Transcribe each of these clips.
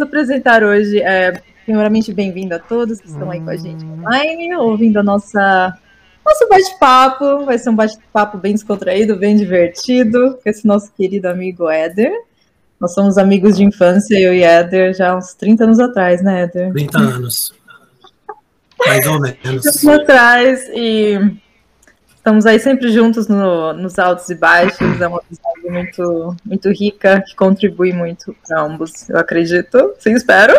vamos apresentar hoje, é, primeiramente, bem-vindo a todos que estão aí com a gente online, ouvindo a nossa nosso bate-papo. Vai ser um bate-papo bem descontraído, bem divertido, com esse nosso querido amigo Éder. Nós somos amigos de infância, eu e Éder, já uns 30 anos atrás, né, Éder? 30 anos. Mais ou menos. 30 anos atrás, e estamos aí sempre juntos no, nos altos e baixos. É uma amizade muito, muito rica, que contribui muito para ambos, eu acredito. Sim, espero.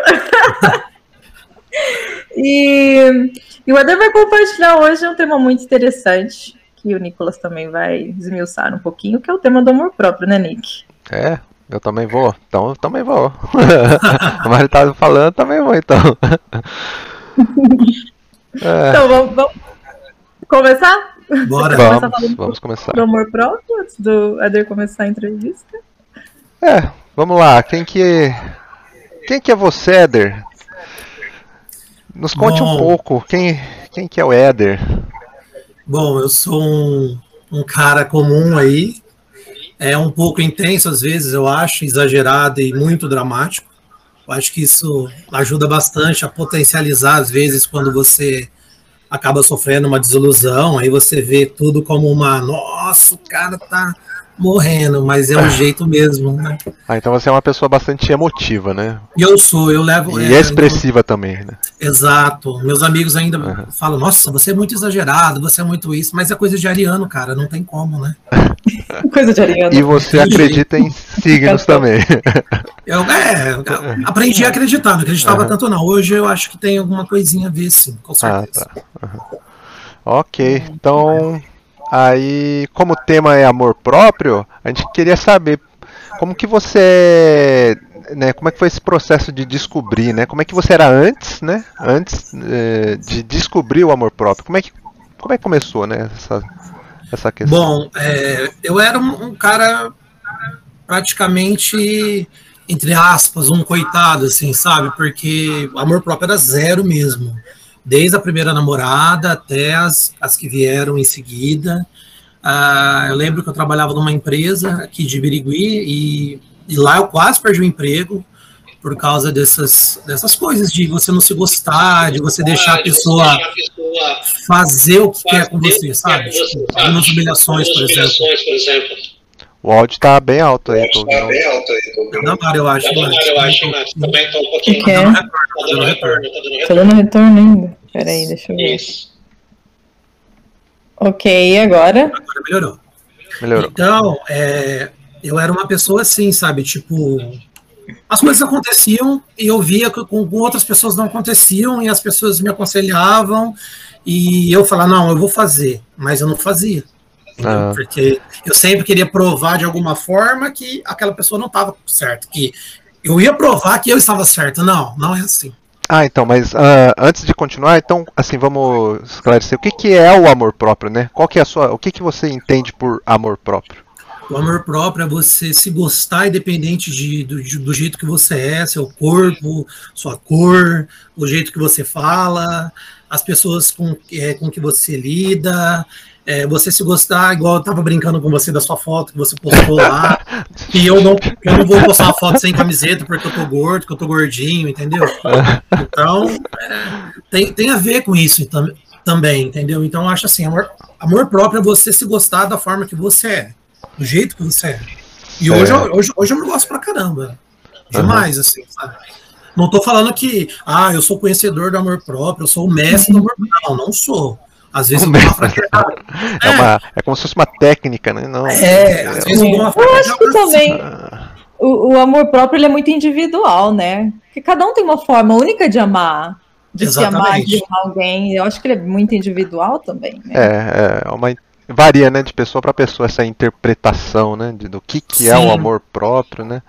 e, e o Éder vai compartilhar hoje um tema muito interessante, que o Nicolas também vai esmiuçar um pouquinho, que é o tema do amor próprio, né, Nick? É, eu também vou. Então eu também vou. Mas ele tá falando, também vou, então. é. Então, vamos, vamos, começar? Bora. Vamos, vamos começar. Do amor próprio, antes do Eder começar a entrevista. É, vamos lá. Quem que, quem que é você, Eder? Nos conte Bom, um pouco. Quem, quem que é o Éder? Bom, eu sou um, um cara comum aí, é um pouco intenso às vezes, eu acho, exagerado e muito dramático. Eu acho que isso ajuda bastante a potencializar, às vezes, quando você acaba sofrendo uma desilusão, aí você vê tudo como uma, nossa, o cara tá morrendo, mas é o jeito mesmo, né? Ah, então você é uma pessoa bastante emotiva, né? Eu sou, eu levo. E é, expressiva eu... também, né? Exato. Meus amigos ainda uhum. falam, nossa, você é muito exagerado, você é muito isso, mas é coisa de ariano, cara, não tem como, né? coisa de ariano. E você acredita em signos também. Eu é, aprendi a acreditar, não acreditava uhum. tanto não. Hoje eu acho que tem alguma coisinha a ver, sim, com certeza. Ah, tá. Uhum. Ok, então Aí, como o tema é amor próprio, a gente queria saber como que você, né, como é que foi esse processo de descobrir, né? Como é que você era antes, né? Antes é, de descobrir o amor próprio. Como é que, como é que começou, né? Essa, essa questão. Bom, é, eu era um, um cara praticamente entre aspas, um coitado, assim, sabe? Porque amor próprio era zero mesmo desde a primeira namorada até as, as que vieram em seguida. Uh, eu lembro que eu trabalhava numa empresa aqui de Birigui e, e, lá eu quase perdi o emprego por causa dessas, dessas coisas, de você não se gostar, de você deixar a pessoa fazer o que quer com você, sabe? Tipo, algumas humilhações, por exemplo. O áudio tá bem alto aí. Tô tá bem alto aí. Tô Não, eu acho. Não, eu acho, mas também tô um pouquinho. Que é? Tá dando retorno. Tá dando retorno ainda. Peraí, deixa eu ver. Isso. Ok, agora? Agora melhorou. Melhorou. Então, é, eu era uma pessoa assim, sabe? Tipo, as coisas aconteciam e eu via que com outras pessoas não aconteciam e as pessoas me aconselhavam e eu falava, não, eu vou fazer, mas eu não fazia. Ah. Porque eu sempre queria provar de alguma forma que aquela pessoa não estava certo, que eu ia provar que eu estava certo. Não, não é assim. Ah, então, mas uh, antes de continuar, então, assim, vamos esclarecer o que, que é o amor próprio, né? Qual que é a sua, o que, que você entende por amor próprio? O amor próprio é você se gostar independente de, do, do jeito que você é, seu corpo, sua cor, o jeito que você fala, as pessoas com, é, com que você lida, é, você se gostar, igual eu tava brincando com você da sua foto que você postou lá, que eu não, eu não vou postar uma foto sem camiseta porque eu tô gordo, porque eu tô gordinho, entendeu? Então, é, tem, tem a ver com isso tam, também, entendeu? Então, acho assim, amor, amor próprio é você se gostar da forma que você é, do jeito que você é. E hoje, eu, hoje, hoje eu me gosto pra caramba. Demais, uhum. assim, sabe? Não tô falando que, ah, eu sou conhecedor do amor próprio, eu sou o mestre do amor próprio. Não, não sou. Às vezes eu dou uma fraquejada. É, é, uma, é como se fosse uma técnica, né? Não, é, às vezes eu dou uma Eu acho que também o, o, amor próprio ele é muito individual, né? Porque cada um tem uma forma única de amar. De Exatamente. se amar, de amar alguém. Eu acho que ele é muito individual também. Né? É, é uma varia, né, de pessoa para pessoa essa interpretação, né, de, do que que é o amor próprio, né?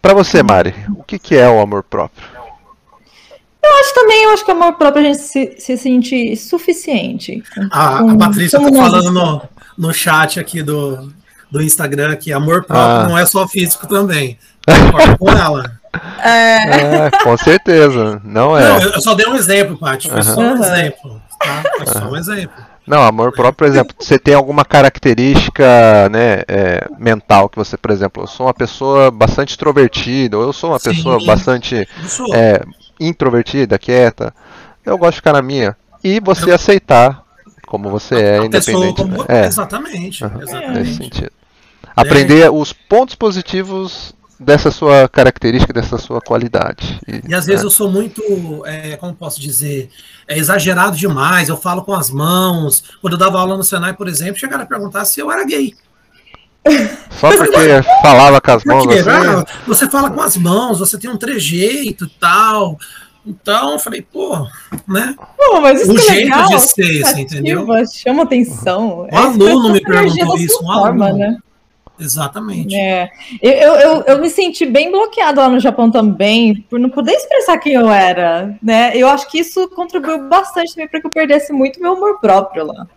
Para você, Mari, o que que é o amor próprio? Eu acho também, eu acho que amor próprio a gente se, se sentir suficiente. a, com, a Patrícia tá falando no, no chat aqui do, do Instagram que amor próprio ah. não é só físico também. com ela. É... é... com certeza. Não é. Não, eu só dei um exemplo, Paty. Foi uhum. só um exemplo. Tá? Foi só um exemplo. Não, amor próprio, por exemplo, você tem alguma característica né, é, mental que você, por exemplo, eu sou uma pessoa bastante extrovertida, ou eu sou uma Sim. pessoa bastante é, introvertida, quieta. Eu gosto de ficar na minha. E você aceitar como você é, a independente. como... né? É, Exatamente. Aham, exatamente. nesse sentido. Aprender os pontos positivos dessa sua característica, dessa sua qualidade. E às vezes eu sou muito, é, como posso dizer, é exagerado demais. Eu falo com as mãos. Quando eu dava aula no Senai, por exemplo, chegaram a perguntar se eu era gay. Só porque falava com as mãos assim. ah, você fala com as mãos, você tem um trejeito e tal. Então, eu falei, pô, né? Pô, mas isso O é jeito legal, de ser, você entendeu? Chama atenção. Um aluno me perguntou isso, um forma, aluno. né? Exatamente. É. Eu, eu, eu, eu me senti bem bloqueada lá no Japão também, por não poder expressar quem eu era, né? Eu acho que isso contribuiu bastante também para que eu perdesse muito meu amor próprio lá.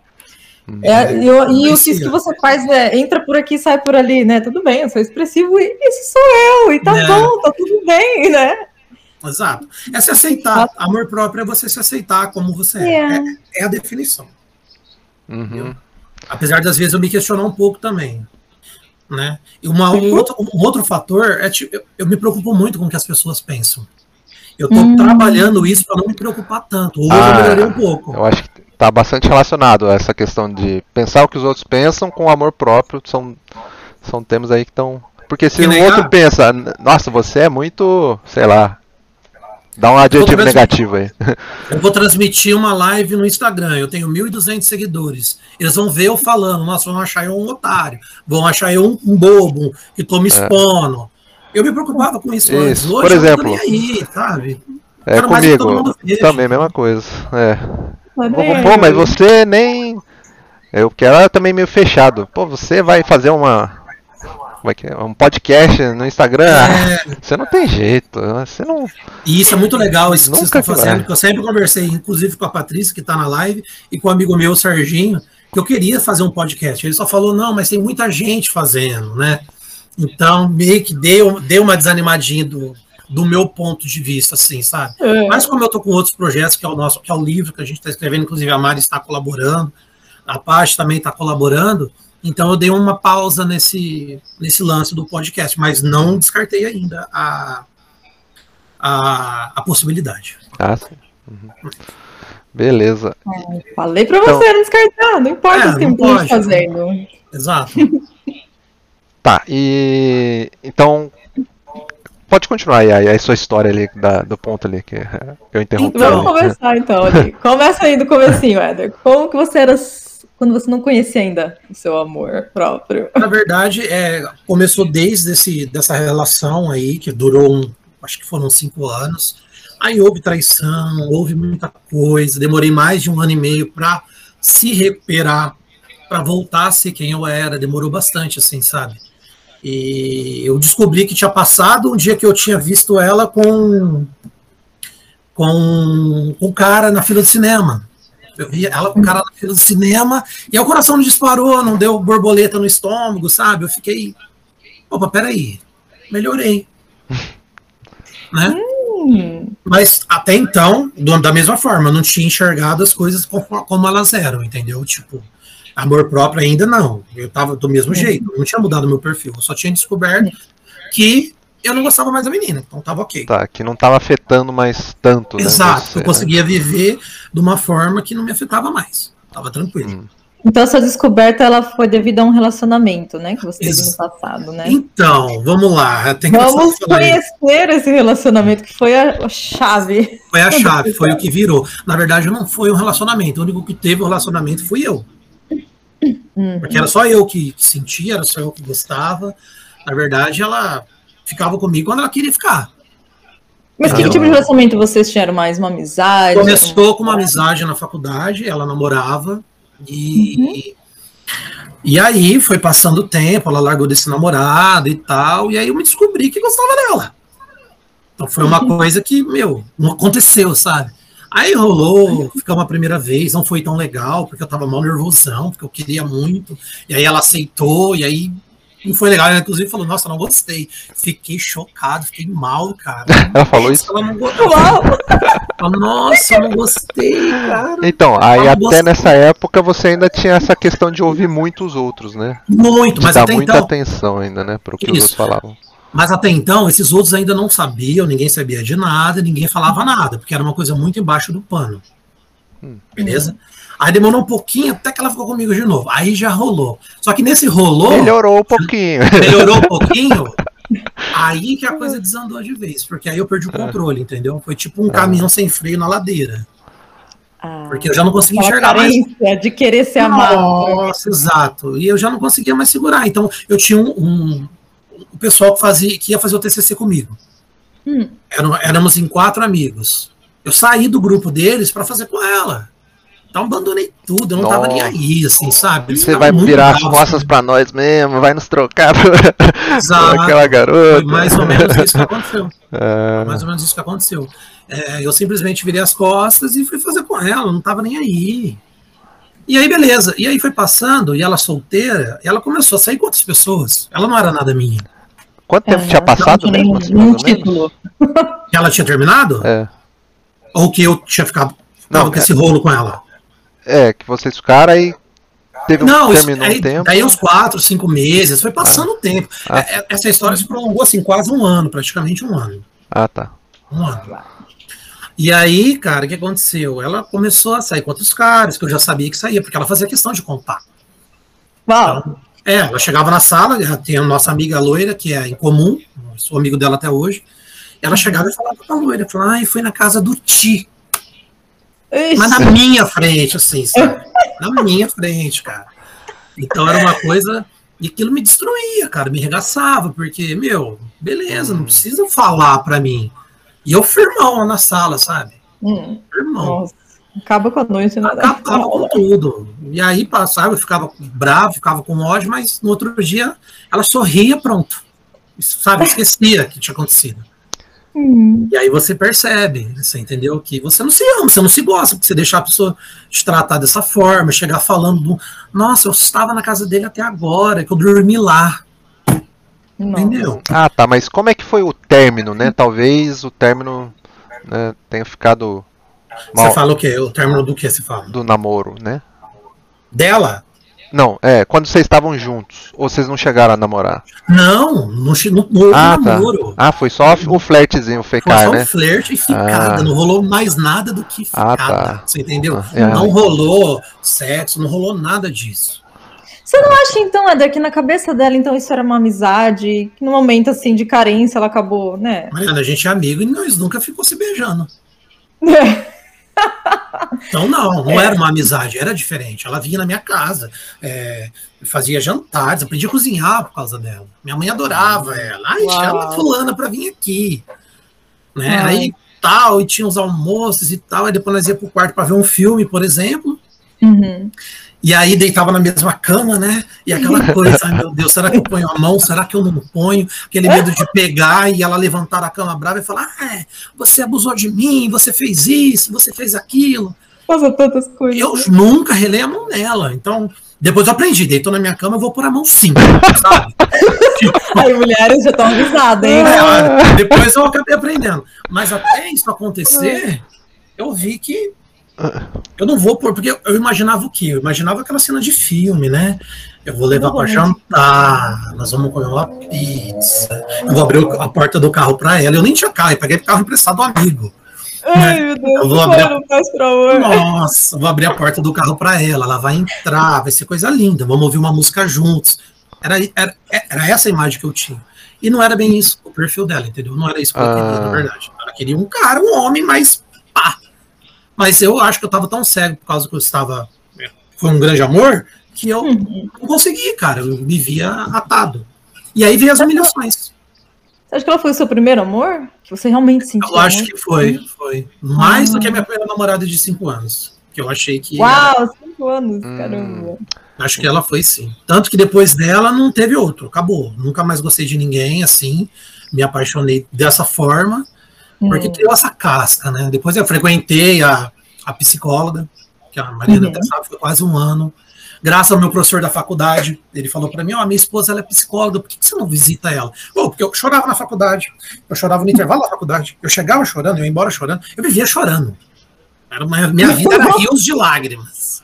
É, eu- e o que isso que você faz é entra por aqui, sai por ali, né? Tudo bem, eu sou expressivo e esse sou eu, e tá É. bom, tá tudo bem, né? Exato. É se aceitar. Amor próprio é você se aceitar como você é. É. É, é a definição. Uhum. Apesar das vezes eu me questionar um pouco também. Né? E uma, um, outro, um outro fator é tipo, eu, eu me preocupo muito com o que as pessoas pensam. Eu tô Hum. trabalhando isso para não me preocupar tanto. Hoje Ah, eu melhorei um pouco. Eu acho que tá bastante relacionado a essa questão de pensar o que os outros pensam com o amor próprio. São, são temas aí que estão. Porque se o legal. outro pensa, nossa, você é muito, sei lá, dá um adjetivo negativo aí. Eu vou transmitir uma live no Instagram. Eu tenho 1.200 seguidores. Eles vão ver eu falando. Nossa, vão achar eu um otário. Vão achar eu um, um bobo, que tô me expondo. Eu me preocupava com isso, antes. Isso. Hoje Por eu exemplo, nem aí, sabe? É todo comigo. Também, mesma coisa. É. Pô, pô, mas você nem. Eu quero também meio fechado. Pô, você vai fazer uma. Como é que é? Um podcast no Instagram? É. Você não tem jeito. Você não. E isso é muito legal, isso que vocês estão que fazendo, que eu sempre conversei, inclusive com a Patrícia, que está na live, e com o amigo meu, o Serginho, que eu queria fazer um podcast. Ele só falou, não, mas tem muita gente fazendo, né? Então, meio que deu, deu uma desanimadinha do, do meu ponto de vista, assim, sabe? É. Mas como eu tô com outros projetos, que é o nosso, que é o livro que a gente está escrevendo, inclusive a Mari está colaborando, a Paty também está colaborando, então eu dei uma pausa nesse, nesse lance do podcast, mas não descartei ainda a, a, a possibilidade. Ah, sim. Uhum. Beleza. Falei pra Então- você não descartar, não importa É, muita pode. gente fazendo. Exato. Tá, e. Então. Pode continuar aí, aí a sua história ali, da- do ponto ali que eu interrompi. Então, Vamos começar então ali. Começa aí do comecinho, Éder. Como que você era quando você não conhecia ainda o seu amor próprio? Na verdade, é, começou desde esse, dessa relação aí, que durou, um, acho que foram cinco anos. Aí houve traição, houve muita coisa. Demorei mais de um ano e meio para se recuperar, para voltar a ser quem eu era. Demorou bastante, assim, sabe? E eu descobri que tinha passado um dia que eu tinha visto ela com com com o cara na fila do cinema. Eu vi ela com o cara na fila do cinema e o coração não disparou, não deu borboleta no estômago, sabe? Eu fiquei, opa, peraí, melhorei. né? Hum, Mas até então, do- da mesma forma, eu não tinha enxergado as coisas como, como elas eram, entendeu? Tipo, amor próprio ainda não. Eu tava do mesmo jeito, eu não tinha mudado meu perfil. Eu só tinha descoberto que eu não gostava mais da menina, então tava ok. Tá, que não tava afetando mais tanto, né? Exato, você, eu né? conseguia viver de uma forma que não me afetava mais. Tava tranquilo. Hum. Então, sua descoberta ela foi devido a um relacionamento, né? Que você teve Ex- no passado, né? Então, vamos lá. Tem que Vamos conhecer esse relacionamento que foi a a chave. Foi a chave, foi o que virou. Na verdade, não foi um relacionamento. O único que teve o relacionamento fui eu. Uhum. Porque era só eu que sentia, era só eu que gostava. Na verdade, ela ficava comigo quando ela queria ficar. Mas que Ah, tipo de relacionamento vocês tiveram mais? Uma amizade? Começou com uma amizade na faculdade, ela namorava. E, e aí foi passando o tempo, ela largou desse namorado e tal. E aí eu me descobri que gostava dela. Então foi uma coisa que, meu, não aconteceu, sabe? Aí rolou, ficamos a primeira vez, não foi tão legal, porque eu tava mal nervosão, porque eu queria muito. E aí ela aceitou, e aí não foi legal. Ela inclusive falou, nossa, não gostei. Fiquei chocado, fiquei mal, cara. Ela falou isso? Ela não gostou. Nossa, eu não gostei, cara. Então, aí Eu até gostei. nessa época você ainda tinha essa questão de ouvir muito os outros, né? Muito, De mas dar até muita então. atenção ainda, né? Pro que os Isso. outros falavam. Mas até então, esses outros ainda não sabiam, ninguém sabia de nada, ninguém falava nada, porque era uma coisa muito embaixo do pano. Hum. Beleza? Aí demorou um pouquinho até que ela ficou comigo de novo. Aí já rolou. Só que nesse rolou, Melhorou um pouquinho. melhorou um pouquinho. Aí que a coisa desandou de vez, porque aí eu perdi o controle, entendeu? Foi tipo um caminhão sem freio na ladeira. Ah, Porque eu já não conseguia enxergar mais. de querer ser amado. Nossa, exato. E eu já não conseguia mais segurar. Então, eu tinha um, um, um pessoal que, fazia, que ia fazer o TCC comigo. Hum. Eram, éramos em quatro amigos. Eu saí do grupo deles para fazer com ela. Então, abandonei tudo. Eu não tava nem Nossa. aí, assim, sabe? Eles Você vai virar as costas pra nós mesmo, vai nos trocar por Exato. aquela Foi garota. mais ou menos isso que aconteceu. É, Mais ou menos isso que aconteceu. É, eu simplesmente virei as costas e fui fazer com ela, não tava nem aí. E aí, beleza. E aí foi passando, e ela solteira, e ela começou a sair com outras pessoas. Ela não era nada minha. Quanto tempo É, tinha passado mesmo? nem assim, título. Que ela tinha terminado? É. Ou que eu tinha ficado Não, tava com é- esse rolo com ela? É, que vocês ficaram aí. Teve um, Não, isso, terminou aí, um tempo. daí uns quatro, cinco meses, foi passando o tempo. Ah. É, é, Essa história se prolongou assim, quase um ano, praticamente um ano. Ah, tá. Um ano. E aí, cara, o que aconteceu? Ela começou a sair com outros caras, que eu já sabia que saía, porque ela fazia questão de contar. Uau. É, ela chegava na sala, tem a nossa amiga loira, que é em comum, sou amigo dela até hoje. Ela chegava e falava pra loira, falava, ai, foi na casa do Ti. Ixi. Mas na minha frente, assim, sabe? Na minha frente, cara. Então era uma coisa. E aquilo me destruía, cara, me regaçava, porque, meu, beleza, não precisa falar pra mim. E eu firmão na sala, sabe? Hum, Firmão. nossa. Acaba com a noite, né? Acabava com tudo. E aí passava, eu ficava bravo, ficava com ódio, mas no outro dia ela sorria, pronto. Sabe, esquecia que tinha acontecido. Hum, E aí você percebe, você entendeu? Que você não se ama, você não se gosta, porque você deixar a pessoa te tratar dessa forma, chegar falando, do, nossa, eu estava na casa dele até agora, que eu dormi lá, nossa. entendeu? Ah, tá, mas como é que foi o término, né? Talvez o término né, tenha ficado mal Você fala o quê? O término do que você fala? do namoro, né? Dela? Não, é, quando vocês estavam juntos, ou vocês não chegaram a namorar? Não, não, che- não, não houve Ah, tá. namoro. Ah, foi só o flertezinho, o Foi fecar, só um né? flerte e ficada, Ah. não rolou mais nada do que Ah, ficada. tá. Você entendeu? Ah, é. Não rolou sexo, não rolou nada disso. Você não acha, então, Eder, que na cabeça dela, então, isso era uma amizade, que no momento, assim, de carência, ela acabou, né? Mariana, a gente é amigo e nós nunca ficou se beijando. Então, não, não era uma amizade, era diferente. Ela vinha na minha casa, é, fazia jantares, aprendi a cozinhar por causa dela. Minha mãe adorava ela. Ai, chama fulana pra vir aqui. Né? Aí tal, e tinha os almoços e tal. Aí depois nós ia pro quarto pra ver um filme, por exemplo. Uhum. E aí deitava na mesma cama, né? E aquela coisa, ai meu Deus, será que eu ponho a mão? Será que eu não ponho? Aquele medo de pegar e ela levantar a cama brava e falar: ah, você abusou de mim, você fez isso, você fez aquilo. Nossa, tantas coisas. Eu nunca relei a mão nela. Então, depois eu aprendi, deitou na minha cama, eu vou pôr a mão sim, sabe? Aí, mulheres já estão avisadas, hein? É, depois eu acabei aprendendo. Mas até isso acontecer, eu vi que eu não vou pôr, porque eu- imaginava o quê? Eu imaginava aquela cena de filme, né? Eu vou levar para jantar, nós vamos comer uma pizza, eu vou abrir a porta do carro para ela. Eu nem tinha carro, eu peguei o carro emprestado do amigo. Ai, meu Deus, Eu vou abrir a- não. Nossa, vou abrir a porta do carro para ela, ela vai entrar, vai ser coisa linda, vamos ouvir uma música juntos. Era, era, era essa a imagem que eu tinha. E não era bem isso o perfil dela, entendeu? Não era isso que eu queria, Ah. na verdade. Ela queria um cara, um homem, mas pá. Mas eu acho que eu tava tão cego por causa que eu estava. Foi um grande amor, que eu Uhum. não consegui, cara. Eu me via atado. E aí veio as humilhações. Você acha que ela foi o seu primeiro amor? Que você realmente sentiu Eu acho amor? que foi, foi. Mais do que a Ah. minha primeira namorada de cinco anos. Que eu achei que. era- Uau, cinco anos, Hum. caramba. Acho que ela foi sim. Tanto que depois dela não teve outro, acabou. Nunca mais gostei de ninguém assim. Me apaixonei dessa forma, porque Hum. criou essa casca, né? Depois eu frequentei a, a psicóloga, que a Mariana Uhum. até sabe, foi quase um ano. Graças ao meu professor da faculdade, ele falou para mim: Ó, oh, minha esposa ela é psicóloga, por que, que você não visita ela? Pô, porque eu chorava na faculdade, eu chorava no intervalo da faculdade, eu chegava chorando, eu ia embora chorando, eu vivia chorando. Era uma, minha vida era rios de lágrimas.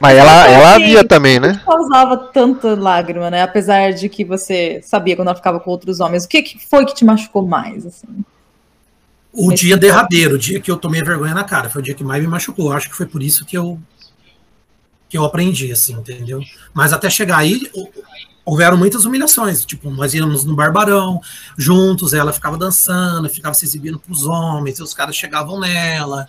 Mas ela, ela havia também, né? causava tanta lágrima, né? Apesar de que você sabia quando ela ficava com outros homens. O que, que foi que te machucou mais, assim? O dia derradeiro, o dia que eu tomei vergonha na cara, foi o dia que mais me machucou. Acho que foi por isso que eu que eu aprendi, assim, entendeu? Mas até chegar aí, houveram muitas humilhações. Tipo, nós íamos no Barbarão juntos, ela ficava dançando, ficava se exibindo para os homens, e os caras chegavam nela,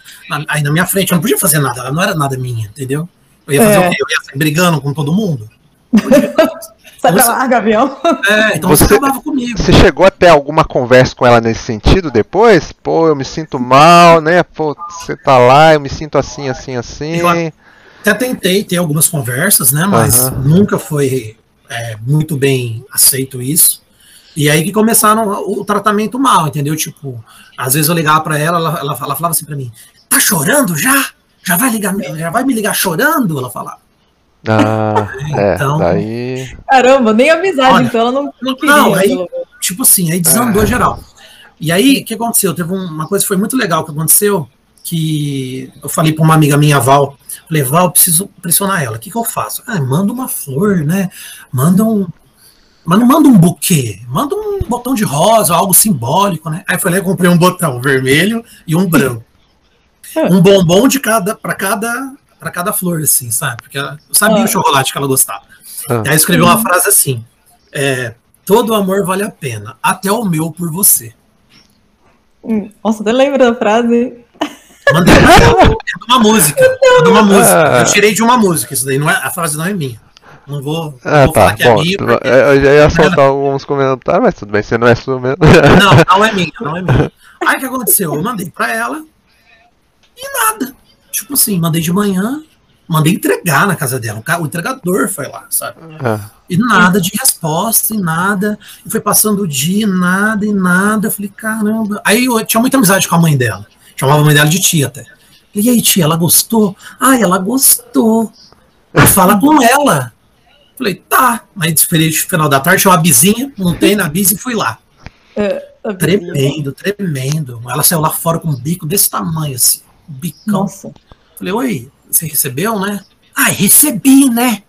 aí na minha frente, eu não podia fazer nada, ela não era nada minha, entendeu? Eu ia fazer é. o quê? Eu ia sair brigando com todo mundo? Sai pra lá, Gavião. É, então você, você acabava comigo. Você chegou a ter alguma conversa com ela nesse sentido depois? Pô, eu me sinto mal, né? Pô, você tá lá, eu me sinto assim, assim, assim. Eu até tentei ter algumas conversas, né? Mas uhum. nunca foi é, muito bem aceito isso. E aí que começaram o, o tratamento mal, entendeu? Tipo, às vezes eu ligava para ela, ela, ela, ela falava assim para mim: tá chorando já? Já vai ligar, já vai me ligar chorando? Ela falava. Ah, é, então, daí... Caramba, nem amizade, Olha, então ela não, não queria. Não, aí, tipo assim, aí desandou é. geral. E aí, o que aconteceu? Teve uma coisa que foi muito legal que aconteceu, que eu falei para uma amiga minha, Val, falei, Val, eu preciso pressionar ela, o que, que eu faço? Ah, manda uma flor, né? Manda um... Mas não manda um buquê, manda um botão de rosa, algo simbólico, né? Aí eu falei, eu comprei um botão vermelho e um branco. É. Um bombom de cada para cada para cada flor, assim, sabe? Porque ela, eu sabia ah. o chocolate que ela gostava. Ah. Aí escreveu uma frase assim: é, todo amor vale a pena, até o meu por você. Hum, nossa, até lembra da frase. Mandei pra ela, é de uma música. É de uma música. Ah. Eu tirei de uma música, isso daí não é, a frase não é minha. Não vou, ah, vou tá, falar que é minha. Porque... Eu já ia soltar alguns comentários, mas tudo bem, você não é sua mesmo. Não, não é minha, não é minha. Aí o que aconteceu? Eu mandei pra ela e nada. Tipo assim, mandei de manhã, mandei entregar na casa dela. O entregador foi lá, sabe? É. E nada de resposta, e nada. E foi passando o dia, nada, e nada. Eu falei, caramba. Aí eu tinha muita amizade com a mãe dela. Chamava a mãe dela de tia até. E aí, tia, ela gostou? Ah, ela gostou. Fala com ela. Falei, tá. Aí esperei o final da tarde, tinha uma bizinha, montei na bis e fui lá. É, tremendo, tremendo. Ela saiu lá fora com um bico desse tamanho, assim. Um bicão. Nossa. Falei, oi, você recebeu, né? Ah, recebi, né?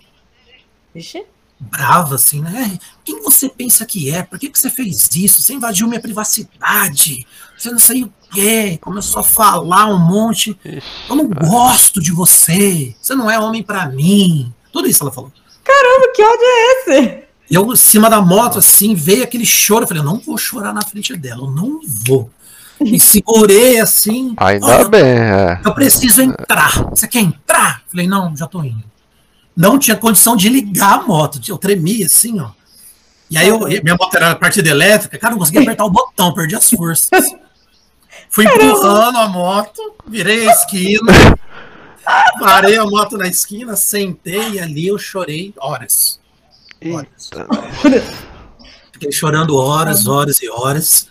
Vixe. Brava, assim, né? Quem você pensa que é? Por que, que você fez isso? Você invadiu minha privacidade. Você não sei o quê. Começou a falar um monte. Eu não gosto de você. Você não é homem para mim. Tudo isso ela falou. Caramba, que ódio é esse? Eu, em cima da moto, assim, veio aquele choro. Eu falei, eu não vou chorar na frente dela. Eu não vou e segurei assim. Ainda bem, é. Eu preciso entrar. Você quer entrar? Falei, não, já tô indo. Não tinha condição de ligar a moto. Eu tremia assim, ó. E aí eu, minha moto era partida elétrica, cara, não conseguia apertar o botão, perdi as forças. Fui empurrando a moto, virei a esquina, parei a moto na esquina, sentei e ali eu chorei horas. horas. Fiquei chorando horas, horas e horas.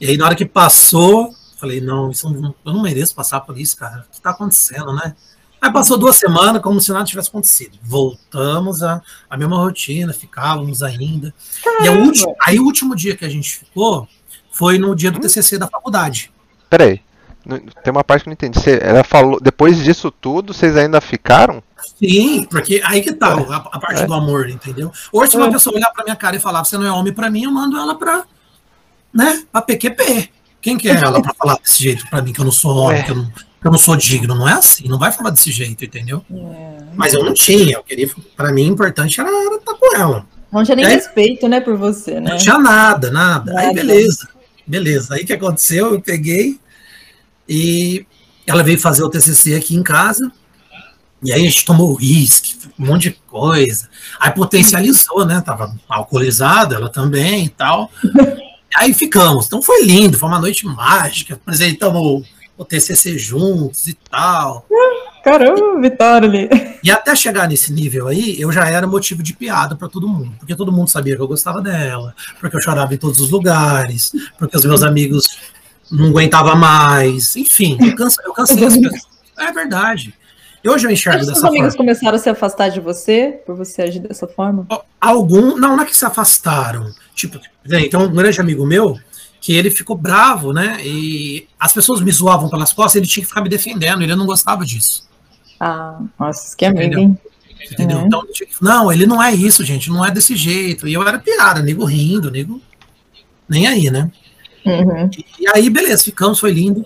E aí, na hora que passou, falei, não, isso não, eu não mereço passar por isso, cara. O que tá acontecendo, né? Aí passou duas semanas como se nada tivesse acontecido. Voltamos a, a mesma rotina, ficávamos ainda. E último, aí o último dia que a gente ficou foi no dia do TCC da faculdade. Peraí, tem uma parte que eu não entendi. Você, ela falou, depois disso tudo, vocês ainda ficaram? Sim, porque aí que tá a, a parte é. do amor, entendeu? Hoje, se uma é. pessoa olhar pra minha cara e falar, você não é homem pra mim, eu mando ela pra, né, a PQP. Quem que é ela para falar desse jeito para mim, que eu não sou homem, é. que, eu não, que, eu não, sou digno? Não é assim, não vai falar desse jeito, entendeu? É. Mas eu não tinha, eu queria, para mim, o importante era, era estar com ela. Não tinha nem aí, respeito, né, por você, né? Não tinha nada, nada. nada. Aí, beleza, beleza. Aí o que aconteceu? Eu peguei e ela veio fazer o TCC aqui em casa, e aí a gente tomou uísque, um monte de coisa. Aí potencializou, né? Tava alcoolizada, ela também e tal. Aí ficamos. Então foi lindo, foi uma noite mágica. Apresentamos o, TCC juntos e tal. Caramba, Vitória ali. E até chegar nesse nível aí, eu já era motivo de piada para todo mundo, porque todo mundo sabia que eu gostava dela, porque eu chorava em todos os lugares, porque os meus amigos não aguentavam mais, enfim, eu, canso, eu cansei as pessoas. É verdade. E hoje eu enxergo Os dessa seus amigos forma. começaram a se afastar de você por você agir dessa forma? Algum, não, não é que se afastaram. Tipo, tem um grande amigo meu que ele ficou bravo, né? E as pessoas me zoavam pelas costas, ele tinha que ficar me defendendo, ele não gostava disso. Ah, nossa, que é amigo, Entendeu? hein? Entendeu? Uhum. Então, não, ele não é isso, gente, não é desse jeito. E eu era piada, nego rindo, nego. Nem aí, né? Uhum. E aí, beleza, ficamos, foi lindo.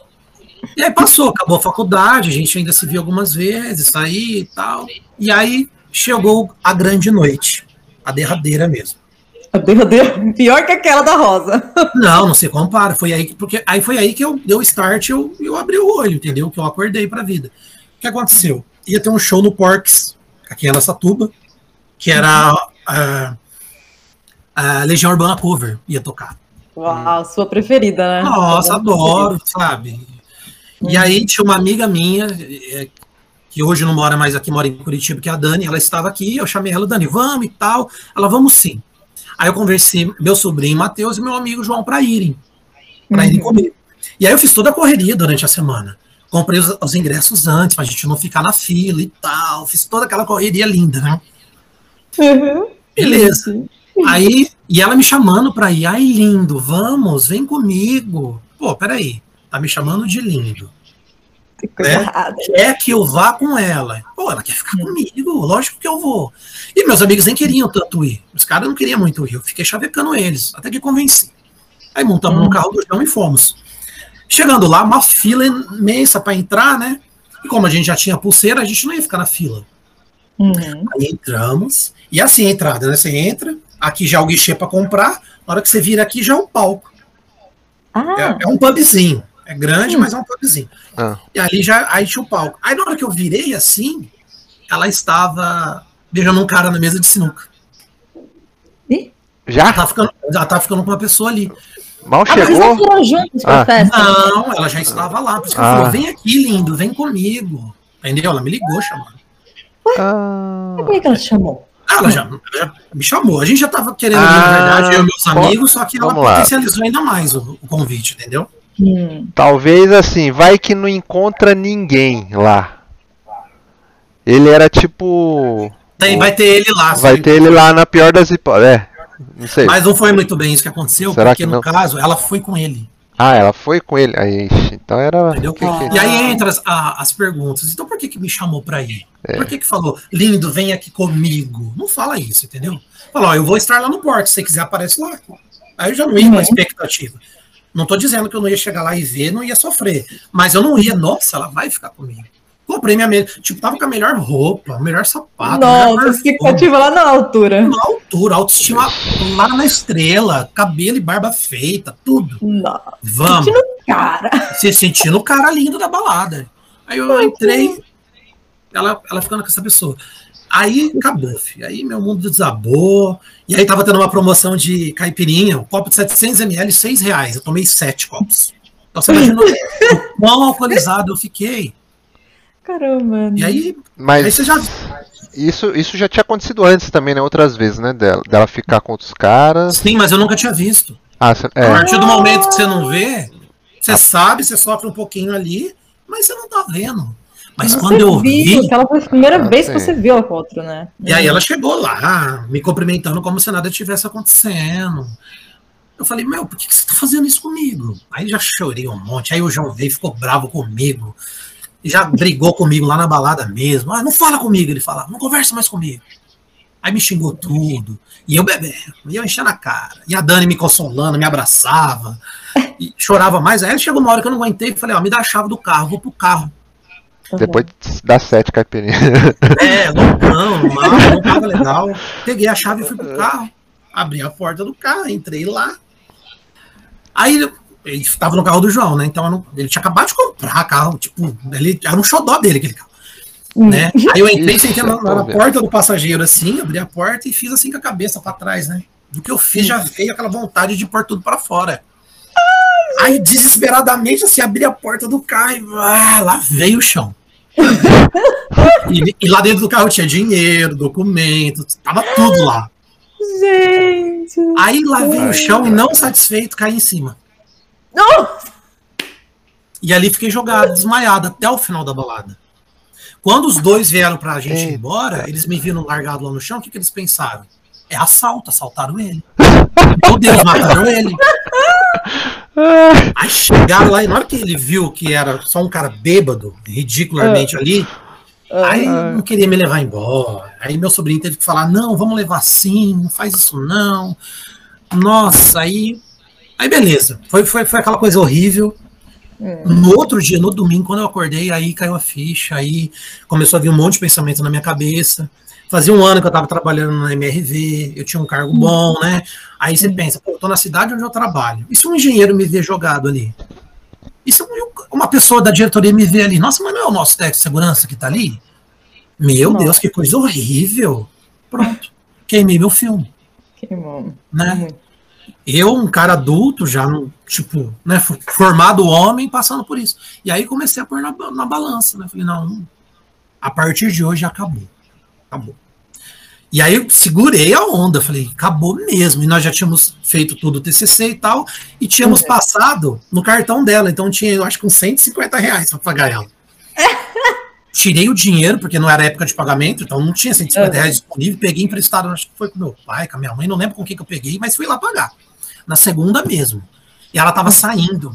E aí passou, acabou a faculdade, a gente ainda se viu algumas vezes, saí e tal. E aí chegou a grande noite, a derradeira mesmo. A derradeira, pior que aquela da Rosa. Não, não se compara. Foi aí que, porque aí foi aí que eu deu start, eu, eu abri o olho, entendeu? Que eu acordei pra vida. O que aconteceu? Ia ter um show no Porks, aqui em Araçatuba, que era a, a Legião Urbana Cover, ia tocar. Uau, sua preferida, né? Nossa, adoro, sabe? E aí tinha uma amiga minha, eh, que hoje não mora mais aqui, mora em Curitiba, que é a Dani, ela estava aqui, eu chamei ela, Dani, vamos e tal. Ela, vamos sim. Aí eu conversei meu sobrinho Matheus e meu amigo João para irem, para irem Uhum. comigo. E aí eu fiz toda a correria durante a semana. Comprei os, os ingressos antes, pra gente não ficar na fila e tal. Fiz toda aquela correria linda, né? Uhum. Beleza. Aí, e ela me chamando pra ir. Ai, lindo, vamos, vem comigo. Pô, peraí. Tá me chamando de lindo. Que coisa É. errada. Quer que eu vá com ela? Pô, ela quer ficar comigo, lógico que eu vou. E meus amigos nem queriam tanto ir. Os caras não queriam muito ir. Eu fiquei chavecando eles, até que convenci. Aí montamos Hum. no carro do chão e fomos. Chegando lá, uma fila imensa pra entrar, né? E como a gente já tinha pulseira, a gente não ia ficar na fila. Uhum. Aí entramos. E assim a entrada, né? Você entra, aqui já é o guichê pra comprar. Na hora que você vira aqui já é o palco. Ah, É, é um pubzinho. É grande, Hum. mas é um pubzinho. Ah. E ali já aí tinha o palco. Aí na hora que eu virei assim, ela estava beijando um cara na mesa de sinuca. Já? Ela tá ficando, ela tá ficando com uma pessoa ali. Mal ah mas chegou? foram juntos Ah. festa? Não, ela já estava lá. Por isso que ela Ah. falou: vem aqui, lindo, vem comigo. Entendeu? Ela me ligou chamando. Ah, Como é que ela te chamou? Ah, Ela já, já me chamou. A gente já estava querendo Ah, na verdade, eu e meus amigos, só que ela lá. potencializou ainda mais o, o convite, entendeu? Hum. talvez assim, vai que não encontra ninguém lá. Ele era tipo. Tem, vai ter ele lá. Vai ter ele lá na pior das hipóteses. É, não sei. Mas não foi muito bem isso que aconteceu, Será porque que no não? caso ela foi com ele. Ah, ela foi com ele. Aí, então era. Entendeu? que que- E aí entra as, a- as perguntas. Então por que, que me chamou pra ir? É. Por que, que falou, lindo, vem aqui comigo? Não fala isso, entendeu? Fala, ó, eu vou estar lá no porto, se você quiser aparece lá. Aí eu já não ia com a Uhum. expectativa. Não tô dizendo que eu não ia chegar lá e ver, não ia sofrer. Mas eu não ia, nossa, ela vai ficar comigo. Comprei minha melhor. Tipo, tava com a melhor roupa, o melhor sapato. Nossa, expectativa lá na altura. Na altura, autoestima lá na estrela, cabelo e barba feita, tudo. Nossa, Vamos. cara. se sentindo o cara lindo da balada. Aí eu entrei, ela, ela ficando com essa pessoa. Aí acabou, filho. Aí meu mundo desabou. E aí tava tendo uma promoção de caipirinha, um copo de 700ml, 6 reais. Eu tomei 7 copos. Então você imagina o quão alcoolizado eu fiquei. Caramba. E aí, aí Mas você já. isso, isso já tinha acontecido antes também, né? Outras vezes, né? Dela, dela ficar com outros caras. Sim, mas eu nunca tinha visto. Ah, cê- A é. partir do momento que você não vê, você sabe, você sofre um pouquinho ali, mas você não tá vendo. Mas Você quando eu viu, vi. aquela foi a primeira Ah, vez que sim. você viu a com outro, né? E aí ela chegou lá, me cumprimentando como se nada tivesse acontecendo. Eu falei, meu, por que, que você tá fazendo isso comigo? Aí já chorei um monte. Aí o João veio, ficou bravo comigo. Já brigou comigo lá na balada mesmo. Ah, não fala comigo, ele falava, não conversa mais comigo. Aí me xingou tudo. E eu bebendo, e eu enchendo a cara. E a Dani me consolando, me abraçava. E chorava mais. Aí chegou uma hora que eu não aguentei e falei, ó, me dá a chave do carro, vou pro carro. Tá Depois das sete caipirinhas. É, loucão, mal, não tava legal. Peguei a chave e fui pro carro. Abri a porta do carro, entrei lá. Aí ele tava no carro do João, né? Então não- ele tinha acabado de comprar carro, tipo, ele era um xodó dele aquele carro. Né? Aí eu entrei, Isso, sentei na, na vendo. porta do passageiro assim, abri a porta e fiz assim com a cabeça pra trás, né? Do que eu fiz já veio aquela vontade de pôr tudo pra fora. Aí desesperadamente assim, abri a porta do carro e ah, lá veio o chão. E, e lá dentro do carro tinha dinheiro, documento, tava tudo lá. Gente. Aí lá veio o chão e não satisfeito, caí em cima. Nossa. E ali fiquei jogado, desmaiado, até o final da balada. Quando os dois vieram pra gente ir embora, eles me viram largado lá no chão, o que, que eles pensaram? É assalto, assaltaram ele. Meu Deus, mataram ele. Aí chegaram lá e na hora que ele viu que era só um cara bêbado, ridicularmente ali, aí não queria me levar embora. Aí meu sobrinho teve que falar: não, vamos levar sim, não faz isso não. Nossa, aí. Aí beleza. Foi, foi, foi aquela coisa horrível. No outro dia, no domingo, quando eu acordei, aí caiu a ficha, aí começou a vir um monte de pensamento na minha cabeça. Fazia um ano que eu estava trabalhando na MRV, eu tinha um cargo bom, né? Aí você pensa, pô, eu tô na cidade onde eu trabalho. E se um engenheiro me ver jogado ali? E se uma pessoa da diretoria me ver ali? Nossa, mas não é o nosso técnico de segurança que tá ali? Meu Nossa. Deus, que coisa horrível. Pronto. Queimei meu filme. Queimou. Né? Eu, um cara adulto, já, tipo, né, formado homem, passando por isso. E aí comecei a pôr na, na balança, né? Falei, não, a partir de hoje acabou. Acabou. E aí eu segurei a onda, falei, acabou mesmo. E nós já tínhamos feito tudo o TCC e tal, e tínhamos uhum. passado no cartão dela, então tinha, eu acho que uns 150 reais para pagar ela. Tirei o dinheiro, porque não era época de pagamento, então não tinha 150 uhum. reais disponível, peguei emprestado, acho que foi com meu pai, com a minha mãe, não lembro com quem que eu peguei, mas fui lá pagar. Na segunda mesmo. E ela tava saindo.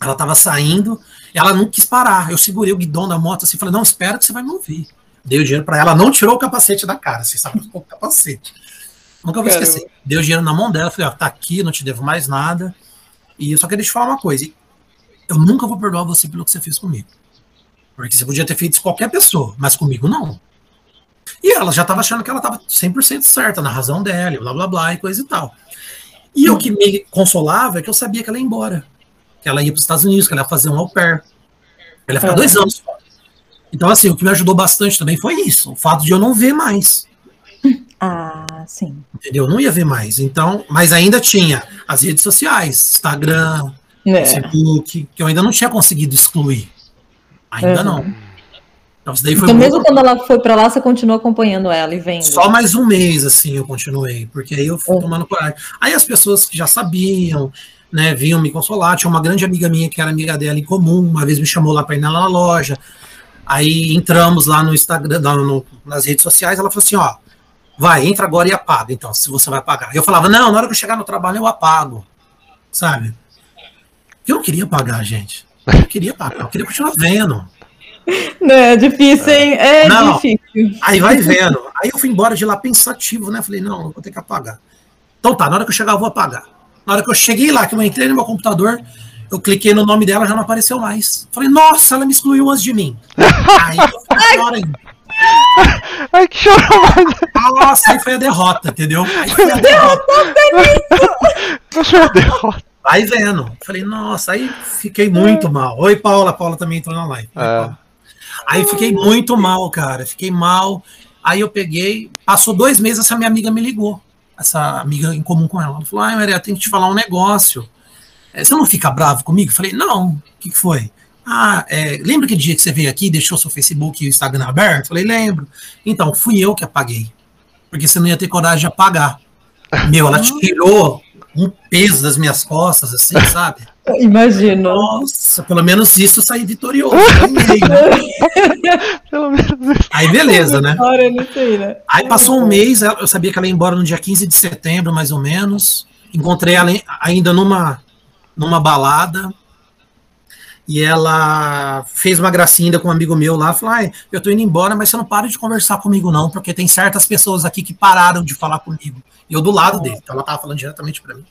Ela tava saindo, ela não quis parar. Eu segurei o guidão da moto assim, falei, não, espera que você vai me ouvir. Dei o dinheiro para ela, não tirou o capacete da cara, você sabe o capacete. Nunca vou esquecer. Deu o dinheiro na mão dela, falei, ó, tá aqui, não te devo mais nada. E eu só queria te falar uma coisa. Eu nunca vou perdoar você pelo que você fez comigo. Porque você podia ter feito isso com qualquer pessoa, mas comigo não. E ela já estava achando que ela estava 100% certa na razão dela, blá blá blá e coisa e tal. E o que me consolava é que eu sabia que ela ia embora. Que ela ia para os Estados Unidos, que ela ia fazer um au pair. Ela ia ficar dois anos fora. Então, assim, o que me ajudou bastante também foi isso, o fato de eu não ver mais. Ah, sim. Entendeu? Eu não ia ver mais. Então, mas ainda tinha as redes sociais, Instagram, é. Facebook, que eu ainda não tinha conseguido excluir. Ainda uhum. não. Então, então mesmo quando ela foi para lá, você continuou acompanhando ela e vendo? Só mais um mês, assim, eu continuei, porque aí eu fui uhum. tomando coragem. Aí as pessoas que já sabiam, né, vinham me consolar. Tinha uma grande amiga minha que era amiga dela em comum, uma vez me chamou lá para ir na loja. Aí entramos lá no Instagram, no, nas redes sociais, ela falou assim, ó, vai, entra agora e apaga, então, se você vai pagar. Eu falava, não, na hora que eu chegar no trabalho eu apago, sabe? Eu não queria pagar, gente. Eu não queria pagar, eu queria continuar vendo. Não, é difícil, hein? É não, difícil. Aí vai vendo. Aí eu fui embora de lá pensativo, né? Falei, não, vou ter que apagar. Então tá, na hora que eu chegar eu vou apagar. Na hora que eu cheguei lá, que eu entrei no meu computador, eu cliquei no nome dela, já não apareceu mais. Falei, nossa, ela me excluiu antes de mim. aí eu ainda. Ai, que chorou mais. Nossa, aí foi a derrota, entendeu? Aí foi a derrota. Foi a derrota. Aí vendo. Falei, nossa, aí fiquei muito mal. Oi, Paula. Paula também entrou na live. É. Aí fiquei muito mal, cara. Fiquei mal. Aí eu peguei. Passou dois meses, essa minha amiga me ligou. Essa amiga em comum com ela. Ela falou: Ai, Maria, tem que te falar um negócio. É, você não fica bravo comigo? Falei, não, o que, que foi? Ah, é, lembra aquele dia que você veio aqui e deixou seu Facebook e o Instagram aberto? Falei, lembro. Então, fui eu que apaguei. Porque você não ia ter coragem de apagar. Meu, ela tirou um peso das minhas costas, assim, sabe? Imagino. Nossa, pelo menos isso eu saí vitorioso. Né? pelo menos Aí beleza, né? né? Aí passou um mês, eu sabia que ela ia embora no dia 15 de setembro, mais ou menos. Encontrei ela ainda numa numa balada e ela fez uma gracinha com um amigo meu lá, falou, ah, eu tô indo embora, mas você não para de conversar comigo não, porque tem certas pessoas aqui que pararam de falar comigo. E eu do lado dele, então ela tava falando diretamente para mim.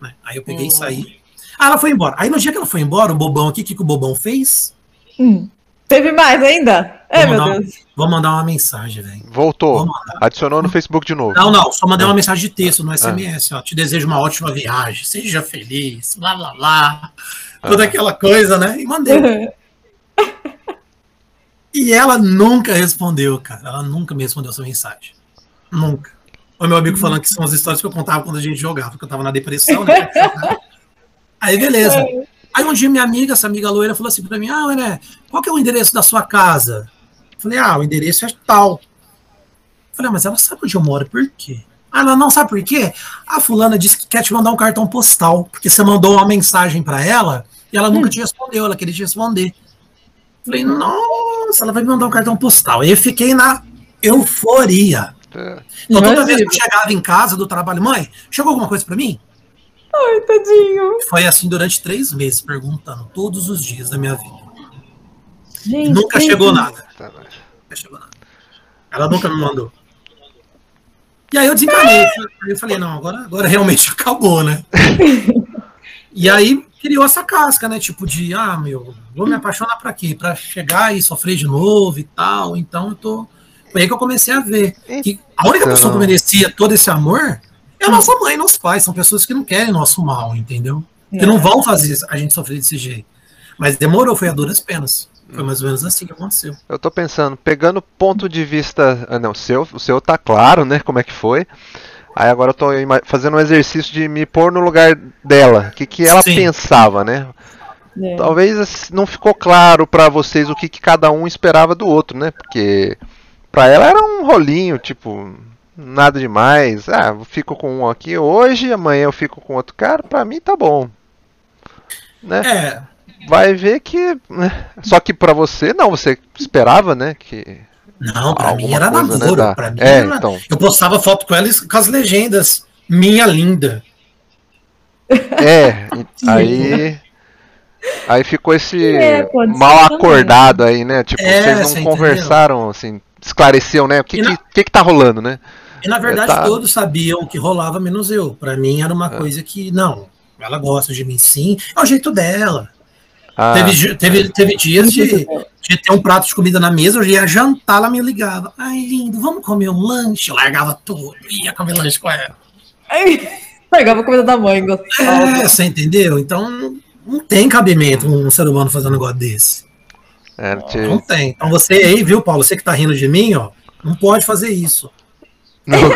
Né? Aí eu peguei hum. e saí. Ah, ela foi embora. Aí no dia que ela foi embora, o bobão aqui, o que, que o bobão fez? Hum. Teve mais ainda? É, meu Deus. Uma, vou mandar uma mensagem, velho. Voltou. Adicionou no Facebook de novo. Não, não. Só mandei uma mensagem de texto no SMS. Ah. Ó, te desejo uma ótima viagem. Seja feliz. Lá, lá, lá. Ah. Toda aquela coisa, né? E mandei. e ela nunca respondeu, cara. Ela nunca me respondeu essa mensagem. Nunca. O meu amigo falando que são as histórias que eu contava quando a gente jogava, porque eu tava na depressão, né? Aí, beleza. Aí um dia minha amiga, essa amiga loira, falou assim para mim: Ah, René, qual que é o endereço da sua casa? Eu falei: Ah, o endereço é tal. Eu falei: ah, Mas ela sabe onde eu moro, por quê? Ah, ela não sabe por quê? A fulana disse que quer te mandar um cartão postal, porque você mandou uma mensagem para ela e ela nunca hum. te respondeu, ela queria te responder. Eu falei: Nossa ela vai me mandar um cartão postal. Aí eu fiquei na euforia. É. Então, toda vez que eu chegava em casa do trabalho, mãe, chegou alguma coisa pra mim? Ai, tadinho. Foi assim durante três meses, perguntando todos os dias da minha vida. Gente, nunca tem chegou nada. Nunca chegou nada. Ela nunca me mandou. E aí eu desencanei. Aí eu falei, não, agora, agora realmente acabou, né? E aí criou essa casca, né? Tipo de, ah, meu, vou me apaixonar pra quê? Pra chegar e sofrer de novo e tal. Então eu tô. Foi aí que eu comecei a ver. Que a única Então- pessoa que merecia todo esse amor é a nossa mãe e nossos pais. São pessoas que não querem nosso mal, entendeu? Que não É. vão fazer a gente sofrer desse jeito. Mas demorou, foi a duras penas. Foi mais ou menos assim que aconteceu. Eu tô pensando, pegando ponto de vista. Ah, não, o seu, o seu tá claro, né? Como é que foi. Aí agora eu tô fazendo um exercício de me pôr no lugar dela. O que, que ela Sim. pensava, né? É. Talvez assim, não ficou claro pra vocês o que, que cada um esperava do outro, né? Porque pra ela era um rolinho, tipo, nada demais. Ah, eu fico com um aqui hoje, amanhã eu fico com outro cara, pra mim tá bom. Né? É, Vai ver que. né? Só que pra você, não, você esperava, né? Que. não, pra mim alguma era coisa, né, namoro. da- Pra mim É, era... então. Eu postava foto com ela e- com as legendas. Minha linda. É, aí. Aí ficou esse É, mal também. acordado aí, né? Tipo, É, vocês você não entendeu? conversaram, assim, esclareceu, né? O que, na- que, que, que tá rolando, né? E na verdade Tá. todos sabiam o que rolava, menos eu. Pra mim era uma É. coisa que, não, ela gosta de mim sim. É o jeito dela. Ah, Teve, teve, teve dias de, de ter um prato de comida na mesa, eu ia jantar, ela me ligava. Ai, lindo, vamos comer um lanche? Eu largava tudo, ia comer lanche com ela. Ai, Pegava a comida da mãe, É, gostosa. você entendeu? Então não tem cabimento um ser humano fazer um negócio desse. é, Não tem. Então você aí, viu, Paulo? Você que tá rindo de mim, ó, não pode fazer isso. Não.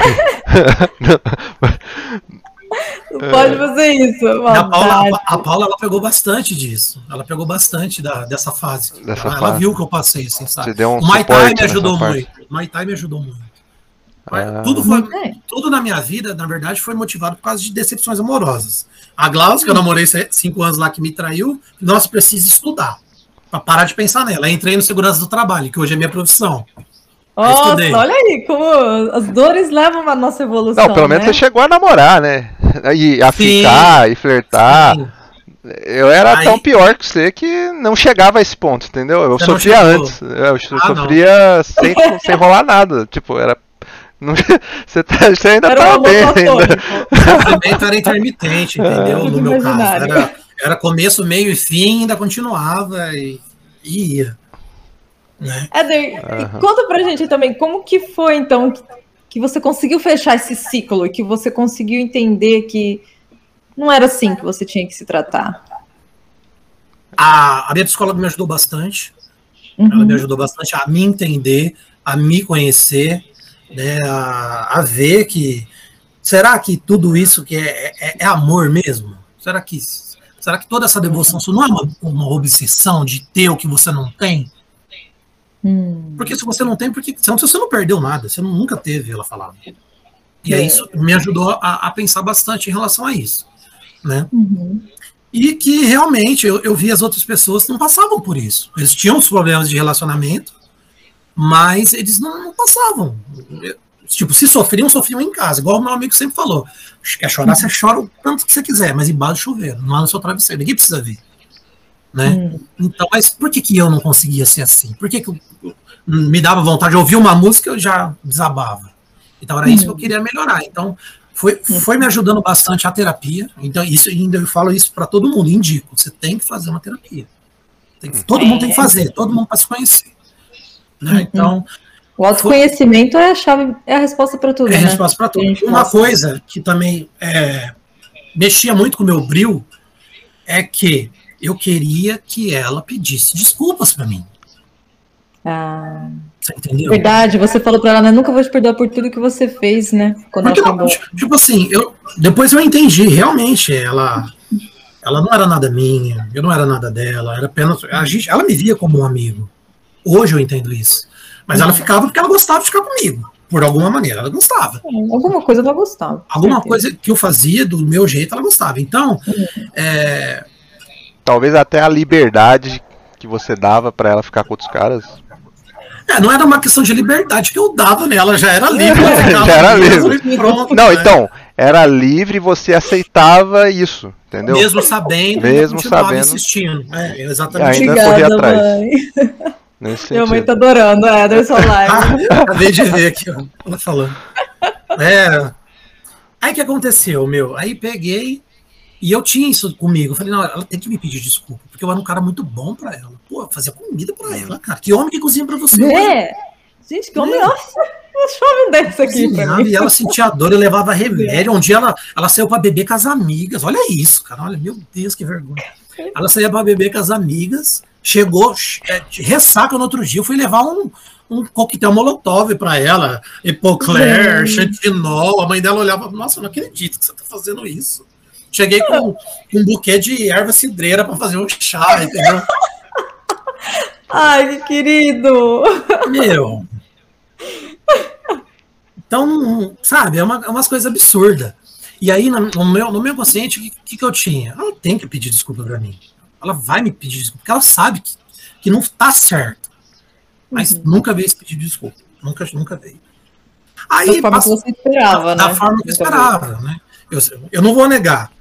Não pode fazer isso. E a Paula, a, Paula, ela pegou bastante disso. Ela pegou bastante da, dessa fase. Dessa ela, fase. ela viu que eu passei, assim, sabe? Deu um o Mai Tai me ajudou muito. O Mai Tai me ajudou muito. Ah. Tudo, foi, Muito bem. tudo na minha vida, na verdade, foi motivado por causa de decepções amorosas. A Glaucia, que eu namorei cinco anos lá, que me traiu, nossa, precisa estudar. Pra parar de pensar nela. Aí entrei no segurança do trabalho, que hoje é minha profissão. Nossa, estudei. olha aí como as dores levam a nossa evolução. Não, pelo menos né? você chegou a namorar, né? E a Sim. ficar, e flertar. Sim. Eu era Aí- tão pior que você que não chegava a esse ponto, entendeu? Eu Você sofria antes. Eu Ah, não. sofria sem, sem rolar nada. Tipo, era. não- Você, tá- você ainda Era tá bem ainda. O sofrimento era intermitente, entendeu? Tudo No meu caso. Era, era começo, meio e fim, ainda continuava e, e ia. Né? Éder, e conta pra gente também como que foi, então, que, que você conseguiu fechar esse ciclo e que você conseguiu entender que não era assim que você tinha que se tratar. A, a minha psicóloga me ajudou bastante. Uhum. Ela me ajudou bastante a me entender, a me conhecer, né, a, a ver que será que tudo isso que é, é, é amor mesmo? Será que será que toda essa devoção isso não é uma, uma obsessão de ter o que você não tem? Hum. Porque se você não tem, porque senão você não perdeu nada, você nunca teve, ela falava. E É. aí isso me ajudou a, a pensar bastante em relação a isso, né? Uhum. E que realmente eu, eu vi as outras pessoas que não passavam por isso. Eles tinham os problemas de relacionamento, mas eles não, não passavam. Tipo, se sofriam, sofriam em casa, igual o meu amigo sempre falou. Quer chorar, você chora o tanto que você quiser, mas embaixo do chuveiro, não lá no seu travesseiro, ninguém precisa ver. Né? Hum. Então, mas por que, que eu não conseguia ser assim? Por que, que eu- me dava vontade de ouvir uma música eu já desabava? Então era isso que eu queria melhorar. Então foi, foi me ajudando bastante a terapia. Então isso ainda eu falo isso para todo mundo, indico. Você tem que fazer uma terapia. Que- todo mundo tem que fazer, todo mundo para se conhecer. Né? Então O autoconhecimento é a chave, é a resposta para tudo, é né? resposta para tudo. A Uma gosta. coisa que também é, mexia muito com o meu brilho é que eu queria que ela pedisse desculpas para mim. Ah, Você entendeu? verdade, você falou pra ela, né? Nunca vou te perdoar por tudo que você fez, né? Quando Porque, ela embora. tipo assim, eu, depois eu entendi, realmente, ela, ela não era nada minha, eu não era nada dela, era apenas. A gente, ela me via como um amigo. Hoje eu entendo isso. Mas ela ficava porque ela gostava de ficar comigo. Por alguma maneira, ela gostava. Alguma coisa ela gostava. Alguma certeza. coisa que eu fazia do meu jeito, ela gostava. Então, é, Talvez até a liberdade que você dava pra ela ficar com outros caras. É, não era uma questão de liberdade que eu dava nela, já era livre. já era livre. Pronto, não, né? então, era livre e você aceitava isso, entendeu? Mesmo sabendo, mesmo sabendo. insistindo. É, exatamente. ainda Obrigada, corria atrás. mãe. Nesse Minha mãe tá adorando a Ederson Live. Acabei de ver aqui, ó. Ela falando. É. Aí o que aconteceu, meu? Aí peguei e eu tinha isso comigo. Eu falei, não, ela tem que me pedir desculpa, porque eu era um cara muito bom pra ela. Pô, fazia comida pra ela, cara. Que homem que cozinha pra você? É. Gente, que homem, nossa, um chove dessa aqui pra Cozinhava, mim. e ela sentia dor e levava remédio. Um dia ela, ela saiu pra beber com as amigas. Olha isso, cara. Olha, meu Deus, que vergonha. Ela saía pra beber com as amigas, chegou, é, ressaca no outro dia. Eu fui levar um, um coquetel molotov pra ela, Epocler, Chantinol. A mãe dela olhava, nossa, eu não acredito que você tá fazendo isso. Cheguei com, com um buquê de erva cidreira pra fazer um chá, entendeu? Ai, que querido. Meu. Então, sabe, é, uma, é umas coisas absurdas. E aí, no meu, no meu consciente, o que, que, que eu tinha? Ela tem que pedir desculpa pra mim. Ela vai me pedir desculpa, porque ela sabe que, que não tá certo. Mas nunca veio esse pedido de desculpa. Nunca, nunca veio. Aí, Da forma que você esperava, né? da forma que eu esperava, né? Eu, eu não vou negar.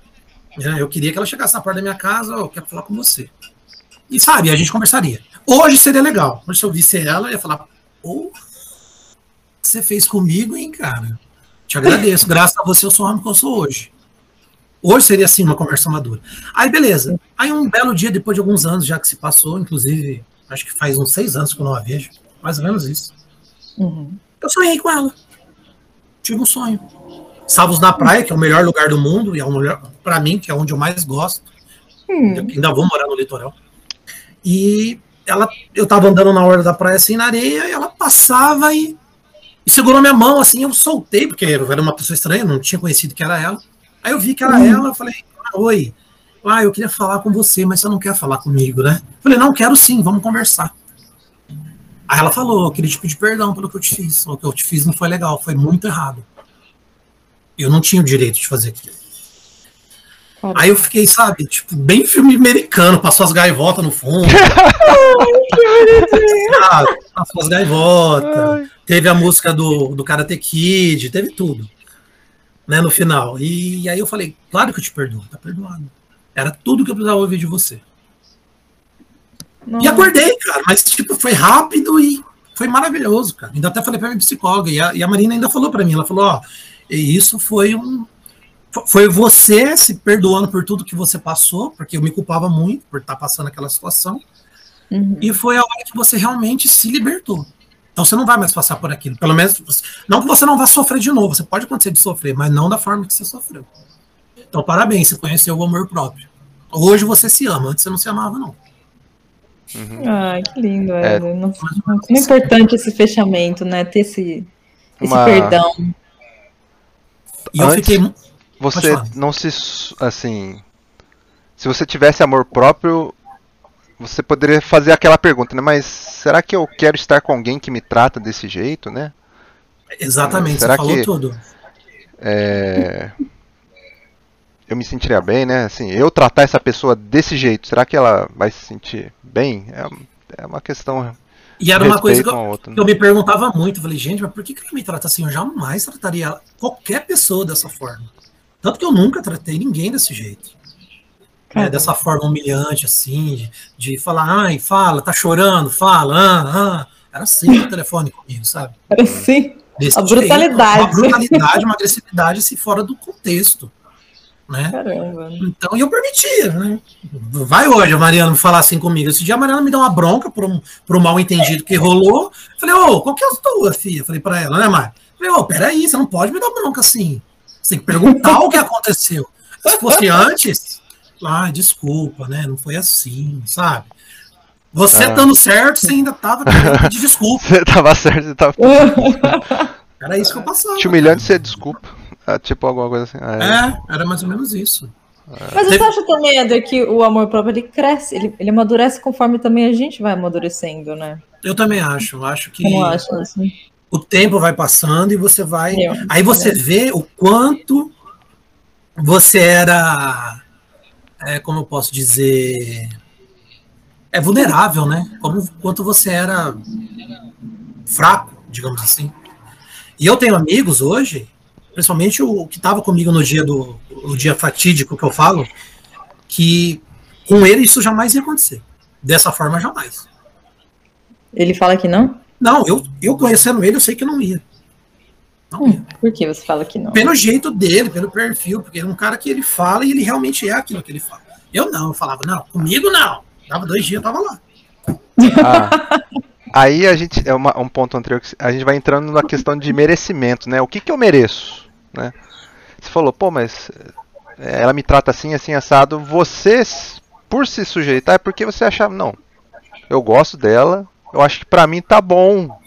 Né? Eu queria que ela chegasse na porta da minha casa, "Ó, eu quero falar com você. E sabe, a gente conversaria. Hoje seria legal. Hoje se eu visse ela, eu ia falar, pô, o que você fez comigo, hein, cara? Te agradeço. Graças a você eu sou o homem que eu sou hoje. Hoje seria assim uma conversa madura. Aí, beleza. Aí um belo dia, depois de alguns anos já que se passou, inclusive, acho que faz uns seis anos que eu não a vejo. Mais ou menos isso. Uhum. Eu sonhei com ela. Tive um sonho. Estávamos na praia, que é o melhor lugar do mundo, e é o melhor para mim, que é onde eu mais gosto. Hum. Eu ainda vou morar no litoral. E ela, eu tava andando na hora da praia assim na areia, e ela passava e, e segurou minha mão assim, eu soltei, porque eu era uma pessoa estranha, não tinha conhecido que era ela. Aí eu vi que era ela, eu falei, ah, oi. Ah, eu queria falar com você, mas você não quer falar comigo, né? Eu falei, não, quero sim, vamos conversar. Aí ela falou, eu queria te pedir perdão pelo que eu te fiz. O que eu te fiz não foi legal, foi muito errado. Eu não tinha o direito de fazer aquilo. Caramba. Aí eu fiquei, sabe, tipo, bem filme americano, passou as gaivotas no fundo. sabe, passou as gaivotas. Teve a música do, do Karate Kid, teve tudo. Né, no final. E, aí eu falei, claro que eu te perdoo, tá perdoado. Era tudo que eu precisava ouvir de você. E Nossa. acordei, cara, mas tipo, foi rápido e foi maravilhoso, cara. Ainda até falei pra minha psicóloga, e a, e a Marina ainda falou pra mim, ela falou, ó, e isso foi um. fo- Foi você se perdoando por tudo que você passou, porque eu me culpava muito por estar passando aquela situação, Uhum. e foi a hora que você realmente se libertou. Então você não vai mais passar por aquilo. Pelo menos, não que você não vá sofrer de novo, você pode acontecer de sofrer, mas não da forma que você sofreu. Então, parabéns, você conheceu o amor próprio. Hoje você se ama, antes você não se amava, não. Ai, que lindo, É. Nossa, Como é importante esse fechamento, né? Ter esse, esse Uma- perdão. E eu Antes- fiquei. mu- Você não se. Assim. Se você tivesse amor próprio, você poderia fazer aquela pergunta, né? Mas será que eu quero estar com alguém que me trata desse jeito, né? Exatamente, Será você falou que- tudo. É, Eu me sentiria bem, né? Assim, eu tratar essa pessoa desse jeito, será que ela vai se sentir bem? É, é uma questão E era uma coisa que eu, que eu me perguntava muito. Eu falei, gente, mas por que, que ele me trata assim? Eu jamais trataria qualquer pessoa dessa forma. Tanto que eu nunca tratei ninguém desse jeito. né, Caramba. dessa forma humilhante, assim, de, de falar, ai, fala, tá chorando, fala, ah, ah. Era assim no telefone comigo, sabe? Era assim. Desse A brutalidade. Uma brutalidade, uma agressividade, assim, fora do contexto. Né? Caramba. Então, e eu permitia, né? Vai hoje a Mariana falar assim comigo. Esse dia a Mariana me deu uma bronca por um, por um mal entendido que rolou. Falei, ô, qual que é a tua, filha? Falei pra ela, né, Mari? Falei, ô, peraí, você não pode me dar bronca assim. Você tem que perguntar o que aconteceu. Se fosse antes, ah, desculpa, né? Não foi assim, sabe? Você Ah. estando certo, você ainda tava desculpa. Você tava certo, você tava Era isso que eu passava. te humilhando, você desculpa. Ah, tipo alguma coisa assim. Ah, é. É, era mais ou menos isso. Mas você acha também, Eder, que o amor próprio ele cresce, ele, ele amadurece conforme também a gente vai amadurecendo, né? Eu também acho. Acho que. Não acho assim. o tempo vai passando e você vai. Eu. Aí você vê o quanto você era. É, como eu posso dizer. É vulnerável, né? Como quanto você era fraco, digamos assim. E eu tenho amigos hoje, principalmente o que estava comigo no dia do o dia fatídico que eu falo, que com ele isso jamais ia acontecer. Dessa forma, jamais. Ele fala que não? Não, eu, eu conhecendo ele, eu sei que não ia. Não ia. Hum, por que você fala que não? Pelo jeito dele, pelo perfil, porque é um cara que ele fala e ele realmente é aquilo que ele fala. Eu não, eu falava, não, comigo não. Dava dois dias, eu tava lá. Ah, aí a gente, é uma, um ponto anterior, que a gente vai entrando na questão de merecimento, né? O que, que eu mereço, né? Você falou, pô, mas é, ela me trata assim, assim, assado. Você, por se sujeitar, é porque você achava, não, eu gosto dela, eu acho que pra mim tá bom.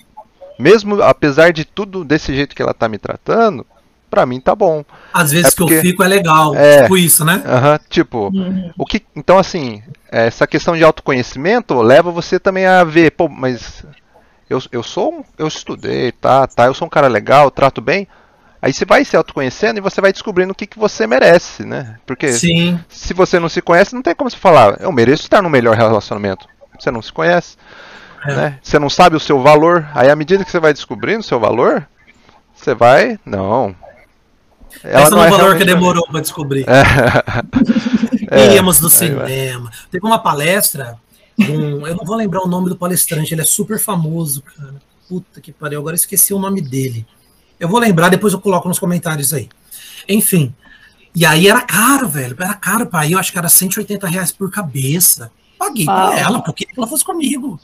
Mesmo apesar de tudo desse jeito que ela tá me tratando, pra mim tá bom. Às vezes é porque, que eu fico é legal, é, tipo isso, né? Uh -huh, tipo, uhum. o que, então assim, essa questão de autoconhecimento leva você também a ver, pô, mas eu, eu sou, eu estudei, tá, tá, eu sou um cara legal, trato bem. Aí você vai se autoconhecendo e você vai descobrindo o que, que você merece, né? Porque Sim. se você não se conhece, não tem como você falar, eu mereço estar no melhor relacionamento. Você não se conhece. É. Né? Você não sabe o seu valor. Aí à medida que você vai descobrindo o seu valor, você vai. Não. Ela Esse não é o valor que demorou para descobrir. É. Íamos no cinema. Teve uma palestra. Um, eu não vou lembrar o nome do palestrante, ele é super famoso, cara. Puta que pariu, agora esqueci o nome dele. Eu vou lembrar, depois eu coloco nos comentários aí. Enfim. E aí era caro, velho. Era caro para ir. Eu acho que era 180 reais por cabeça. Paguei ah. pra ela, porque ela fosse comigo.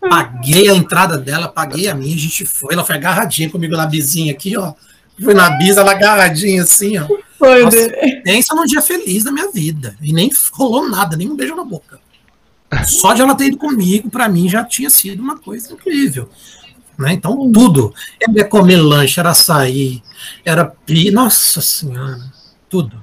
Paguei a entrada dela, paguei a minha, a gente foi, ela foi agarradinha comigo na bizinha aqui, ó. Fui na bisa, ela agarradinha assim, ó. Foi, Nossa, pensa num dia feliz da minha vida. E nem rolou nada, nem um beijo na boca. Só de ela ter ido comigo, para mim, já tinha sido uma coisa incrível. Né? Então, tudo. Era comer lanche, era sair, era pi. Nossa Senhora, tudo.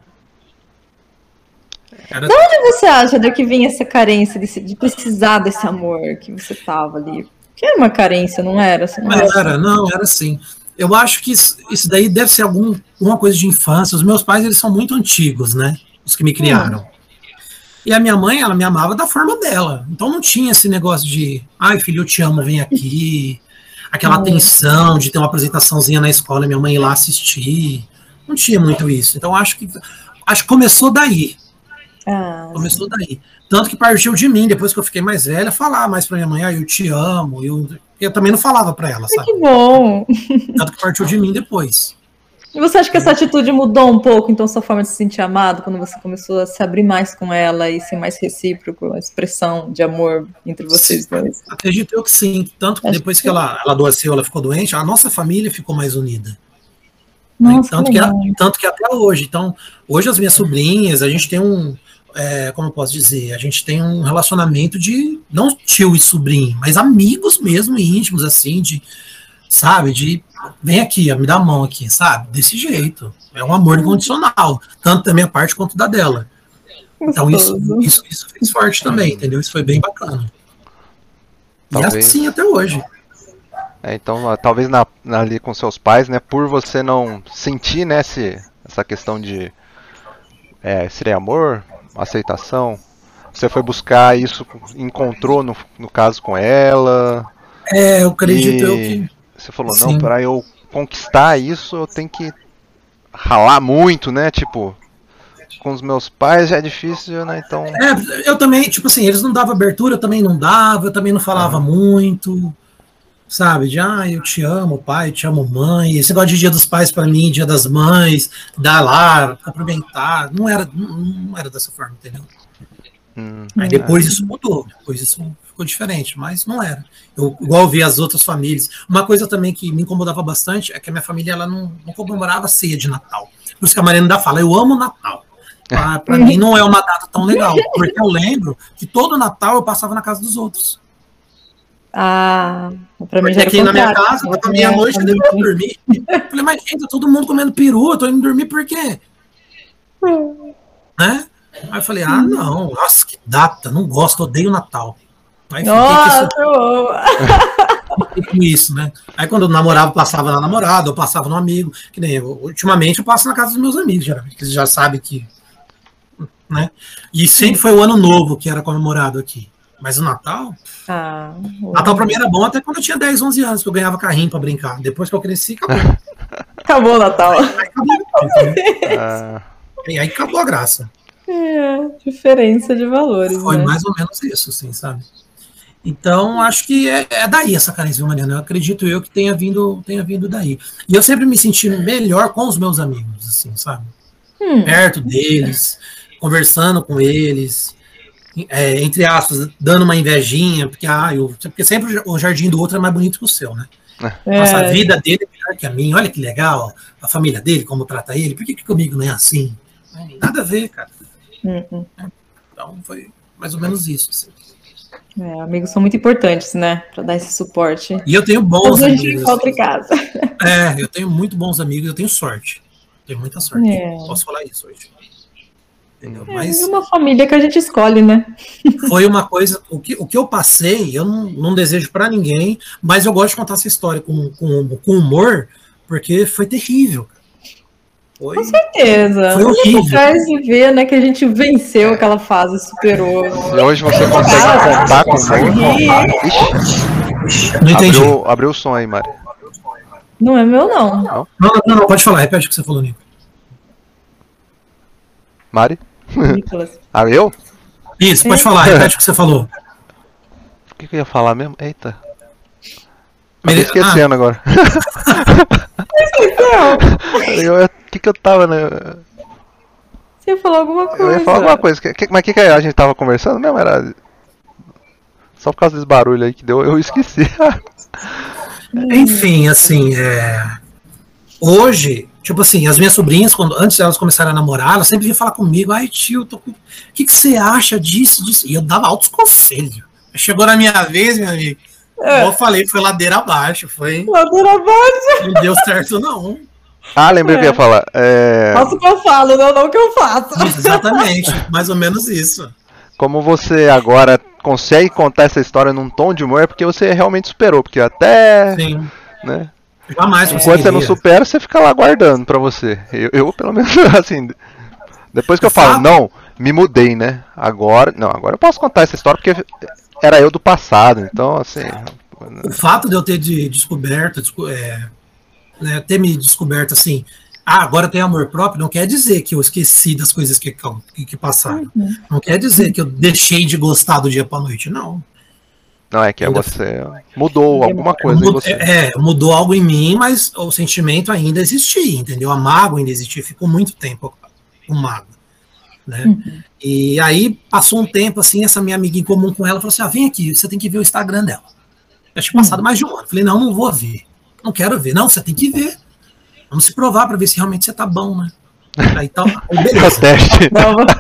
Era... De onde você acha que vinha essa carência de, de precisar desse amor que você tava ali? Que era uma carência, não era? Não era, era, não, era sim. Eu acho que isso, isso, daí deve ser algum, alguma coisa de infância. Os meus pais, eles são muito antigos, né? Os que me criaram. Hum. E a minha mãe, ela me amava da forma dela. Então não tinha esse negócio de, ai filho, eu te amo, vem aqui. Aquela hum. tensão de ter uma apresentaçãozinha na escola e minha mãe ir lá assistir. Não tinha muito isso. Então acho que acho que começou daí. Ah, Começou daí. Tanto que partiu de mim, depois que eu fiquei mais velha, falar mais pra minha mãe, ah, eu te amo. Eu, eu também não falava pra ela, sabe? Que bom. Tanto que partiu de mim depois. E você acha que essa atitude mudou um pouco, então, sua forma de se sentir amado, quando você começou a se abrir mais com ela e ser mais recíproco, a expressão de amor entre vocês dois? Acredito eu que sim. Tanto que Acho depois que, que ela, ela adoeceu, ela ficou doente, a nossa família ficou mais unida. Nossa, tanto, que, tanto que até hoje. Então, hoje as minhas sobrinhas, a gente tem um, é, como eu posso dizer, a gente tem um relacionamento de, não tio e sobrinho, mas amigos mesmo, íntimos, assim, de, sabe, de, vem aqui, me dá a mão aqui, sabe, desse jeito. É um amor incondicional, tanto da minha parte quanto da dela. Então isso, isso, isso fez forte também, entendeu? Isso foi bem bacana. Talvez. E assim até hoje. É, então, talvez na, na, ali com seus pais, né, por você não sentir, né, esse, essa questão de é, seria amor, aceitação? Você foi buscar isso, encontrou no, no caso com ela? É, eu acredito eu que. Você falou, Sim. não, para eu conquistar isso, eu tenho que ralar muito, né? Tipo, com os meus pais já é difícil, né? Então. É, eu também, tipo assim, eles não davam abertura, eu também não dava, eu também não falava muito sabe? De, ah, eu te amo, pai, eu te amo, mãe. Esse negócio de dia dos pais para mim, dia das mães, dar lá, cumprimentar, não era, não, não era dessa forma, entendeu? Hum, Aí depois é. isso mudou, depois isso ficou diferente, mas não era. Eu igual vi as outras famílias. Uma coisa também que me incomodava bastante é que a minha família ela não, não comemorava ceia de Natal. Por isso que a Mariana ainda fala, eu amo Natal. Para mim não é uma data tão legal, porque eu lembro que todo Natal eu passava na casa dos outros. Ah, pra mim Porque aqui na minha casa, na minha noite, eu pra dormir. Falei, mas gente, tá todo mundo comendo peru, eu tô indo dormir por quê? Né? Aí eu falei, ah, não, nossa, que data, não gosto, odeio Natal. Aí nossa, fiquei com isso, né? Aí quando eu namorava, passava na namorada, eu passava no amigo, que nem eu, ultimamente eu passo na casa dos meus amigos, geralmente, que eles já sabem que. Né? E sempre foi o ano novo que era comemorado aqui. Mas o Natal. Ah, Natal pra mim era bom até quando eu tinha 10, 11 anos, que eu ganhava carrinho pra brincar. Depois que eu cresci, acabou. acabou o Natal. Aí acabou, ah. E aí acabou a graça. É, diferença de valores. Foi né? mais ou menos isso, assim, sabe? Então, acho que é, é daí essa carência, viu, Mariana? Eu acredito eu que tenha vindo, tenha vindo daí. E eu sempre me senti melhor com os meus amigos, assim, sabe? Hum. Perto deles, conversando com eles, é, entre aspas, dando uma invejinha, porque, ah, eu, porque sempre o jardim do outro é mais bonito que o seu, né? É. Nossa, a vida dele é melhor que a minha, olha que legal, a família dele, como trata ele, por que, que comigo não é assim? Nada a ver, cara. Uhum. Então foi mais ou menos isso. Assim. É, amigos são muito importantes, né? Para dar esse suporte. E eu tenho bons amigos. A gente encontra em casa. É, eu tenho muito bons amigos, eu tenho sorte. Tenho muita sorte. É. Posso falar isso hoje. Entendeu? É, Mas é uma família que a gente escolhe, né? Foi uma coisa. O que, o que eu passei, eu não, não desejo para ninguém, mas eu gosto de contar essa história com, com, com humor, porque foi terrível. Foi, Com certeza. Foi horrível. Traz de ver, né, que a gente venceu aquela fase, superou. E hoje você consegue contar com Não entendi. Abriu, abriu o som aí, Mari. Não é meu, não. Não, não, não, não pode falar, repete o que você falou, Nico. Mari? Nicolas. ah, eu? Isso, pode é. falar, repete o que você falou. O que, que eu ia falar mesmo? Eita. Tô esquecendo ah. agora. O que, que eu tava, né? Você ia falar alguma coisa. Eu ia falar alguma coisa. Que, mas o que, que a gente tava conversando mesmo? Era. Só por causa desse barulho aí que deu, eu esqueci. Enfim, assim, é... hoje, tipo assim, as minhas sobrinhas, quando, antes elas começarem a namorar, elas sempre vinham falar comigo, ai tio, tô... o que, que você acha disso, disso? E eu dava altos conselhos. Chegou na minha vez, meu amigo. É. Eu falei, foi ladeira abaixo. Foi. Ladeira abaixo. Não deu certo, não. Ah, lembrei é. que ia falar. É... Faço o que eu falo, não, não o que eu faço. exatamente, mais ou menos isso. Como você agora consegue contar essa história num tom de humor, é porque você realmente superou, porque até. Sim. Né? Jamais Enquanto você não supera, você fica lá guardando pra você. Eu, eu pelo menos, assim. Depois que eu falo, não, me mudei, né? Agora. Não, agora eu posso contar essa história porque era eu do passado, então assim. O fato de eu ter de, descoberto, é, né, ter me descoberto assim, ah, agora tem amor próprio, não quer dizer que eu esqueci das coisas que, que, que passaram. Uhum. Não quer dizer que eu deixei de gostar do dia para noite, não. Não, é que é você mudou alguma coisa mudou, É, mudou algo em mim, mas o sentimento ainda existia, entendeu? A mágoa ainda existia, ficou muito tempo o mago. Né? Uhum. E aí passou um tempo assim, essa minha amiga em comum com ela falou assim: ah, vem aqui, você tem que ver o Instagram dela. Eu tinha passado uhum. mais de um ano. Falei, não, não vou ver. Não quero ver. Não, você tem que ver. Vamos se provar para ver se realmente você tá bom, né? Aí tal. Tá, beleza. o teste.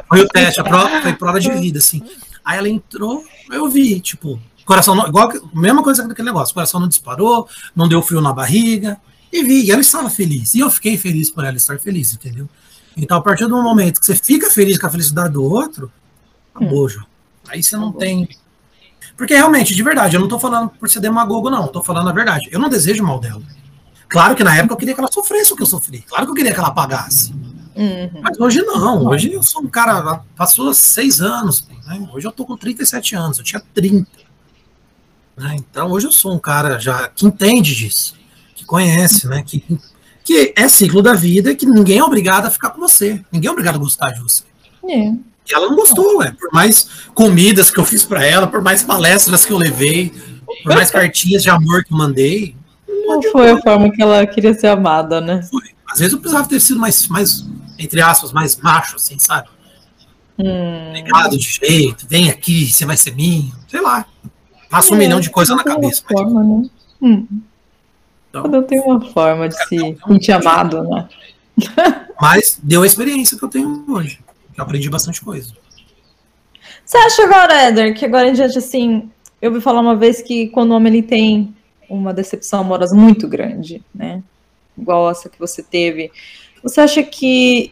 Foi o teste, a prova, foi prova de vida, assim. Aí ela entrou, eu vi, tipo, coração não, igual mesma coisa daquele negócio, coração não disparou, não deu frio na barriga, e vi, e ela estava feliz. E eu fiquei feliz por ela estar feliz, entendeu? Então, a partir do momento que você fica feliz com a felicidade do outro, acabou, João. Aí você não tem. Porque realmente, de verdade, eu não tô falando por ser demagogo, não. Eu tô falando a verdade. Eu não desejo mal dela. Claro que na época eu queria que ela sofresse o que eu sofri. Claro que eu queria que ela pagasse. Uhum. Mas hoje não. Hoje eu sou um cara. Passou seis anos. Né? Hoje eu tô com 37 anos. Eu tinha 30. Né? Então hoje eu sou um cara já que entende disso. Que conhece, né? Que que é ciclo da vida, que ninguém é obrigado a ficar com você. Ninguém é obrigado a gostar de você. É. E ela não gostou, é. Por mais comidas que eu fiz para ela, por mais palestras que eu levei, por mais cartinhas de amor que eu mandei. Não foi a forma que ela queria ser amada, né? Foi. Às vezes eu precisava ter sido mais, mais entre aspas, mais macho, assim, sabe? Hum. De jeito, vem aqui, você vai ser minha. Sei lá. Passa um é, milhão de coisas na cabeça. Forma, né? hum. Então, Cada um tem uma forma de se sentir amado, né? Mas deu a experiência que eu tenho hoje. Eu aprendi bastante coisa. Você acha agora, Éder, que agora em diante, assim, eu ouvi falar uma vez que quando o homem ele tem uma decepção amorosa muito grande, né? Igual essa que você teve, você acha que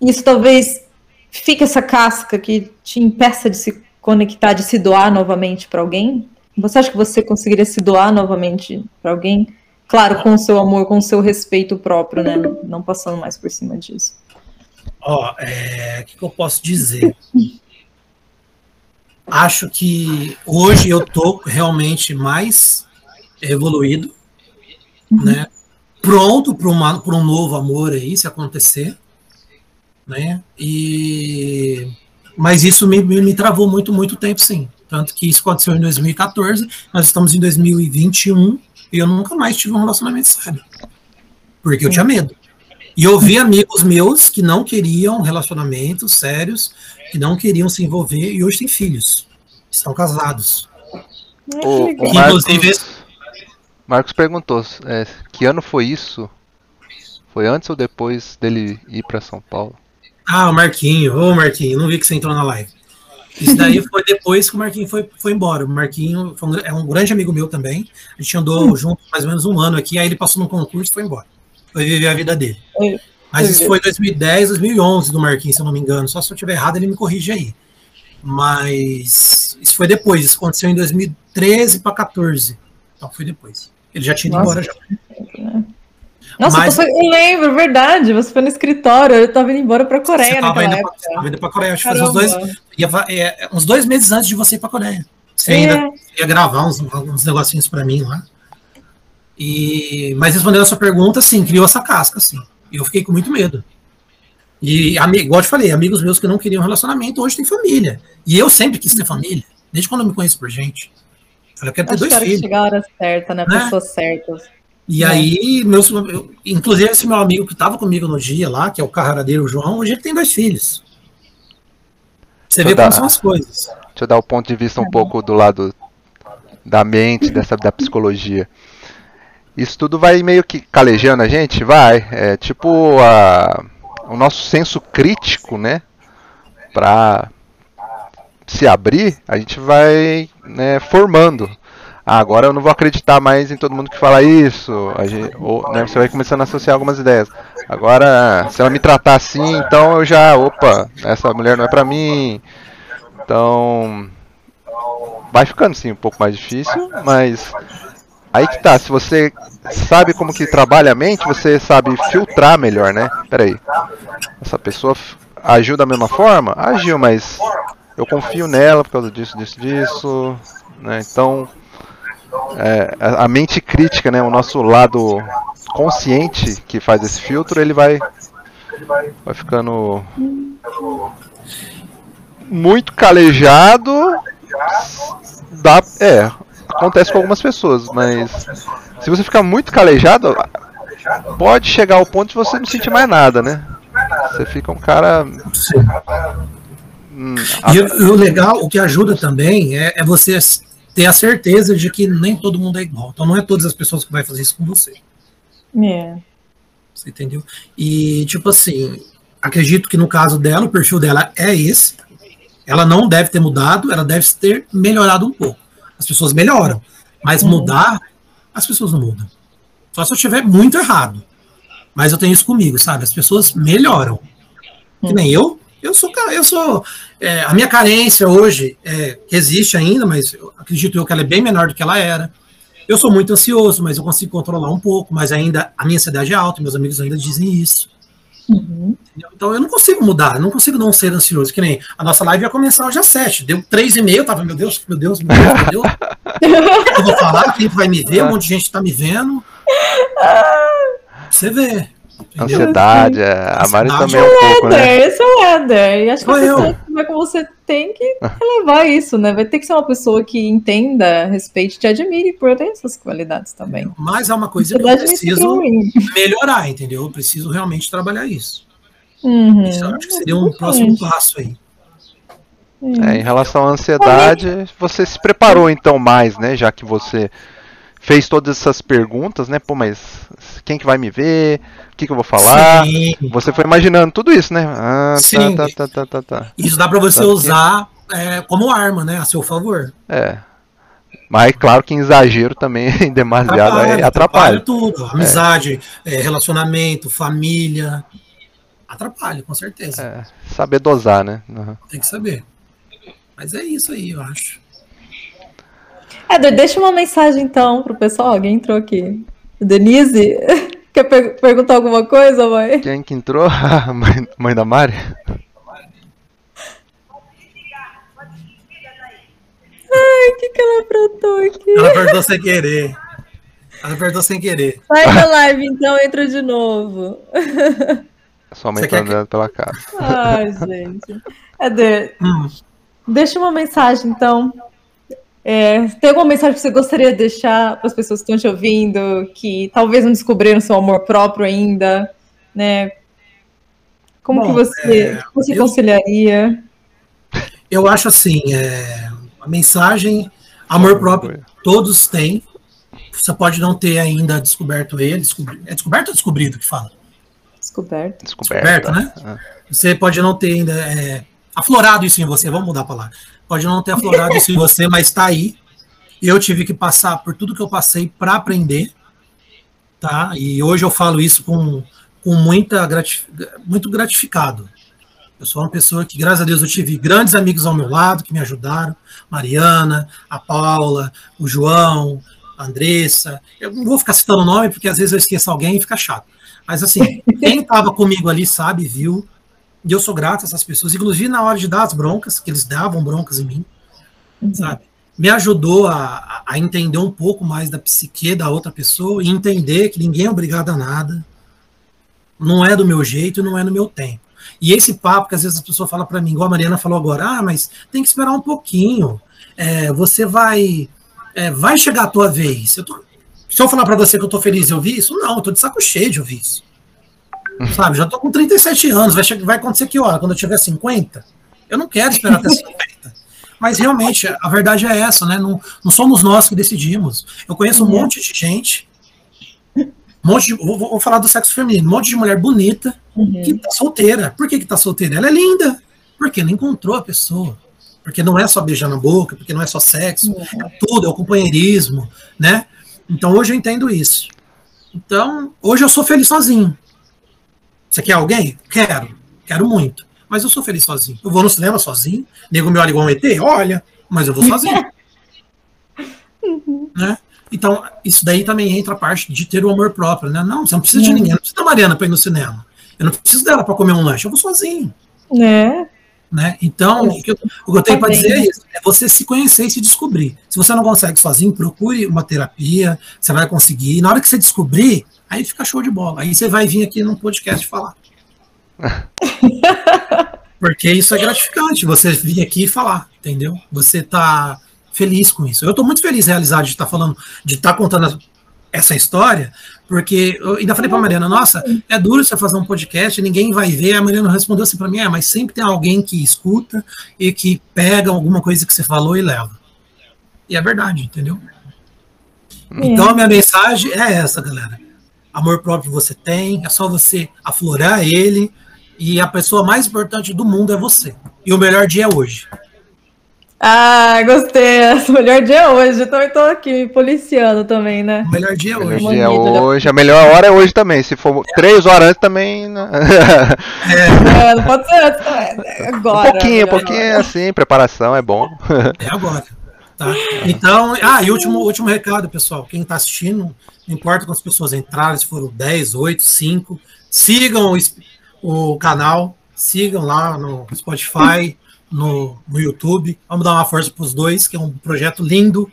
isso talvez fique essa casca que te impeça de se conectar, de se doar novamente para alguém? Você acha que você conseguiria se doar novamente para alguém? Claro, com o seu amor, com o seu respeito próprio, né? Não passando mais por cima disso. Ó, é, o que, que eu posso dizer? Acho que hoje eu tô realmente mais evoluído, uhum. né? Pronto para um novo amor aí, se acontecer, né? E mas isso me, me, me travou muito, muito tempo, sim. Tanto que isso aconteceu em 2014, nós estamos em 2021 e eu nunca mais tive um relacionamento sério. Porque eu tinha medo. E eu vi amigos meus que não queriam relacionamentos sérios, que não queriam se envolver e hoje têm filhos. Estão casados. O, o Marcos, Inclusive, Marcos perguntou: é, que ano foi isso? Foi antes ou depois dele ir para São Paulo? Ah, o Marquinho. Ô, Marquinho, não vi que você entrou na live. Isso daí foi depois que o Marquinho foi, foi embora. O Marquinho um, é um grande amigo meu também. A gente andou junto mais ou menos um ano aqui, aí ele passou num concurso e foi embora. Foi viver a vida dele. Mas isso foi 2010, 2011 do Marquinhos, se eu não me engano. Só se eu estiver errado, ele me corrige aí. Mas isso foi depois. Isso aconteceu em 2013 para 14. Então foi depois. Ele já tinha ido Nossa. embora já. Nossa, Mas... eu, eu lembro, verdade. Você foi no escritório, eu estava indo embora para a Coreia época. Pra, indo para a Coreia. Acho que faz uns dois, ia, é, uns dois meses antes de você ir para a Coreia. Você é. ainda ia gravar uns, uns negocinhos para mim lá. E, mas respondendo a sua pergunta, sim, criou essa casca, sim. E eu fiquei com muito medo. E, igual eu te falei, amigos meus que não queriam relacionamento, hoje têm família. E eu sempre quis ter família, desde quando eu me conheço por gente. Eu quero ter Acho dois que filhos. chegar a hora certa, né? né? Pessoas certas. E é. aí, meus, inclusive esse meu amigo que estava comigo no dia lá, que é o carradeiro João, hoje ele tem dois filhos. Você vê dar, como são as coisas. Deixa eu dar o ponto de vista um é pouco do lado da mente, dessa da psicologia. Isso tudo vai meio que calejando a gente? Vai. É tipo a, o nosso senso crítico, né? Pra se abrir, a gente vai né, formando ah, agora eu não vou acreditar mais em todo mundo que fala isso. Gente, ou, né, você vai começando a associar algumas ideias. Agora, se ela me tratar assim, então eu já, opa, essa mulher não é pra mim. Então, vai ficando sim um pouco mais difícil, mas aí que tá, se você sabe como que trabalha a mente, você sabe filtrar melhor, né? Peraí, essa pessoa agiu da mesma forma? Agiu, mas eu confio nela por causa disso, disso, disso, né? Então, é, a mente crítica, né, o nosso lado consciente que faz esse filtro, ele vai, vai ficando muito calejado. Dá, é, acontece com algumas pessoas, mas se você ficar muito calejado, pode chegar ao ponto de você não sentir mais nada, né? Você fica um cara. Hum, e o legal, o que ajuda também é, é você ter a certeza de que nem todo mundo é igual. Então não é todas as pessoas que vai fazer isso com você. É. Você entendeu? E, tipo assim, acredito que no caso dela, o perfil dela é esse. Ela não deve ter mudado, ela deve ter melhorado um pouco. As pessoas melhoram, mas uhum. mudar, as pessoas não mudam. Só se eu estiver muito errado. Mas eu tenho isso comigo, sabe? As pessoas melhoram. Que nem eu, eu sou, eu sou é, a minha carência hoje é, existe ainda, mas eu acredito eu que ela é bem menor do que ela era. Eu sou muito ansioso, mas eu consigo controlar um pouco, mas ainda a minha ansiedade é alta, meus amigos ainda dizem isso. Uhum. Então eu não consigo mudar, não consigo não ser ansioso. Que nem a nossa live ia começar hoje às 7, deu 3 e meio, tava, meu Deus, meu Deus, meu Deus, meu Deus. eu vou falar, quem vai me ver, um monte de gente tá me vendo. Você vê. Ansiedade, é. a Mari também é um pouco, né? Esse é o Éder, e acho que a pessoa, como que você tem que levar isso, né? Vai ter que ser uma pessoa que entenda, respeite, te admire por essas qualidades também. Mas é uma coisa que eu preciso melhorar, entendeu? Eu preciso realmente trabalhar isso. Uhum, isso acho que seria um próximo passo aí. É, em relação à ansiedade, você se preparou então mais, né? Já que você fez todas essas perguntas, né? Pô, mas quem que vai me ver? O que, que eu vou falar? Sim. Você foi imaginando tudo isso, né? Ah, tá, Sim. Tá, tá, tá, tá, tá. Isso dá para você tá usar é, como arma, né? A seu favor. É. Mas claro que em exagero também, demasiado, atrapalha, é, atrapalha. atrapalha tudo. Amizade, é. relacionamento, família. Atrapalha, com certeza. É, saber dosar, né? Uhum. Tem que saber. Mas é isso aí, eu acho. Éder, deixa uma mensagem então pro pessoal. Alguém entrou aqui. Denise, quer per perguntar alguma coisa, mãe? Quem que entrou? mãe, mãe da Mari? que, que ela aprontou aqui? Ela apertou sem querer. Ela apertou sem querer. Sai da live, então, entra de novo. Sua mãe Você tá quer que- andando pela casa. Ai, gente. Eder, Hum, deixa uma mensagem, então. É, tem alguma mensagem que você gostaria de deixar para as pessoas que estão te ouvindo, que talvez não descobriram seu amor próprio ainda, né? Como Bom, que você, é, você eu- aconselharia? eu acho assim, é, a mensagem, amor próprio, todos têm. Você pode não ter ainda descoberto ele. descobri- é descoberto ou descobrido que fala? Descoberto. Descoberto, né? Você pode não ter ainda é, aflorado isso em você, vamos mudar para lá. Pode não ter aflorado isso em você, mas está aí. Eu tive que passar por tudo que eu passei para aprender, tá? E hoje eu falo isso com, com muita gratif muito gratificado. Eu sou uma pessoa que, graças a Deus, eu tive grandes amigos ao meu lado que me ajudaram. Mariana, a Paula, o João, a Andressa. Eu não vou ficar citando o nome, porque às vezes eu esqueço alguém e fica chato. Mas assim, quem estava comigo ali sabe, viu. E eu sou grato a essas pessoas, inclusive na hora de dar as broncas, que eles davam broncas em mim, sabe? Me ajudou a, a entender um pouco mais da psique da outra pessoa e entender que ninguém é obrigado a nada. Não é do meu jeito e não é no meu tempo. E esse papo que às vezes a pessoa fala para mim, igual a Mariana falou agora, ah, mas tem que esperar um pouquinho. É, você vai. é, vai chegar a tua vez. Eu tô- se eu falar para você que eu tô feliz de ouvir isso, não, eu tô de saco cheio de ouvir isso. Sabe, já tô com 37 anos, vai, vai acontecer que hora? Quando eu tiver 50? Eu não quero esperar até 50. Mas realmente, a verdade é essa, né? Não, não somos nós que decidimos. Eu conheço um Uhum. monte de gente, um monte de, vou, vou falar do sexo feminino, um monte de mulher bonita Uhum. que tá solteira. Por que, que tá solteira? Ela é linda. Porque não encontrou a pessoa. Porque não é só beijar na boca, porque não é só sexo, é tudo, é o companheirismo, né? Então hoje eu entendo isso. Então, hoje eu sou feliz sozinho. Você quer alguém? Quero. Quero muito. Mas eu sou feliz sozinho. Eu vou no cinema sozinho. Nego me olha igual um ET? Olha. Mas eu vou sozinho. né? Então, isso daí também entra a parte de ter o amor próprio, né? Não, você não precisa de Uhum. ninguém. Não precisa da Mariana para ir no cinema. Eu não preciso dela para comer um lanche. Eu vou sozinho. É. Né? Então, o que eu, o que eu tenho para Tá dizer é isso: é você se conhecer e se descobrir. Se você não consegue sozinho, procure uma terapia, você vai conseguir. E na hora que você descobrir, aí fica show de bola. Aí você vai vir aqui num podcast falar. Porque isso é gratificante, você vir aqui e falar, entendeu? Você tá feliz com isso. Eu tô muito feliz realizado de estar falando, de estar contando a- essa história, porque eu ainda falei pra Mariana, nossa, é duro você fazer um podcast, ninguém vai ver. A Mariana respondeu assim pra mim, é, mas sempre tem alguém que escuta e que pega alguma coisa que você falou e leva. E é verdade, entendeu? Então a minha mensagem é essa, galera. Amor próprio você tem, é só você aflorar ele e a pessoa mais importante do mundo é você. E o melhor dia é hoje. Ah, gostei. O melhor dia é hoje. Então eu tô aqui me policiando também, né? O melhor dia é Melhor hoje. Uma dia é né? hoje, a melhor hora é hoje também. Se for três horas antes também. né? É, não pode ser antes, não, é agora. um pouquinho, um melhor pouquinho hora. assim, preparação é bom. É agora. Tá? Então, ah, e último, último recado, pessoal. Quem está assistindo, não importa quantas pessoas entraram, se foram 10, 8, 5, sigam o, o canal, sigam lá no Spotify, no, no YouTube. Vamos dar uma força para os dois, que é um projeto lindo.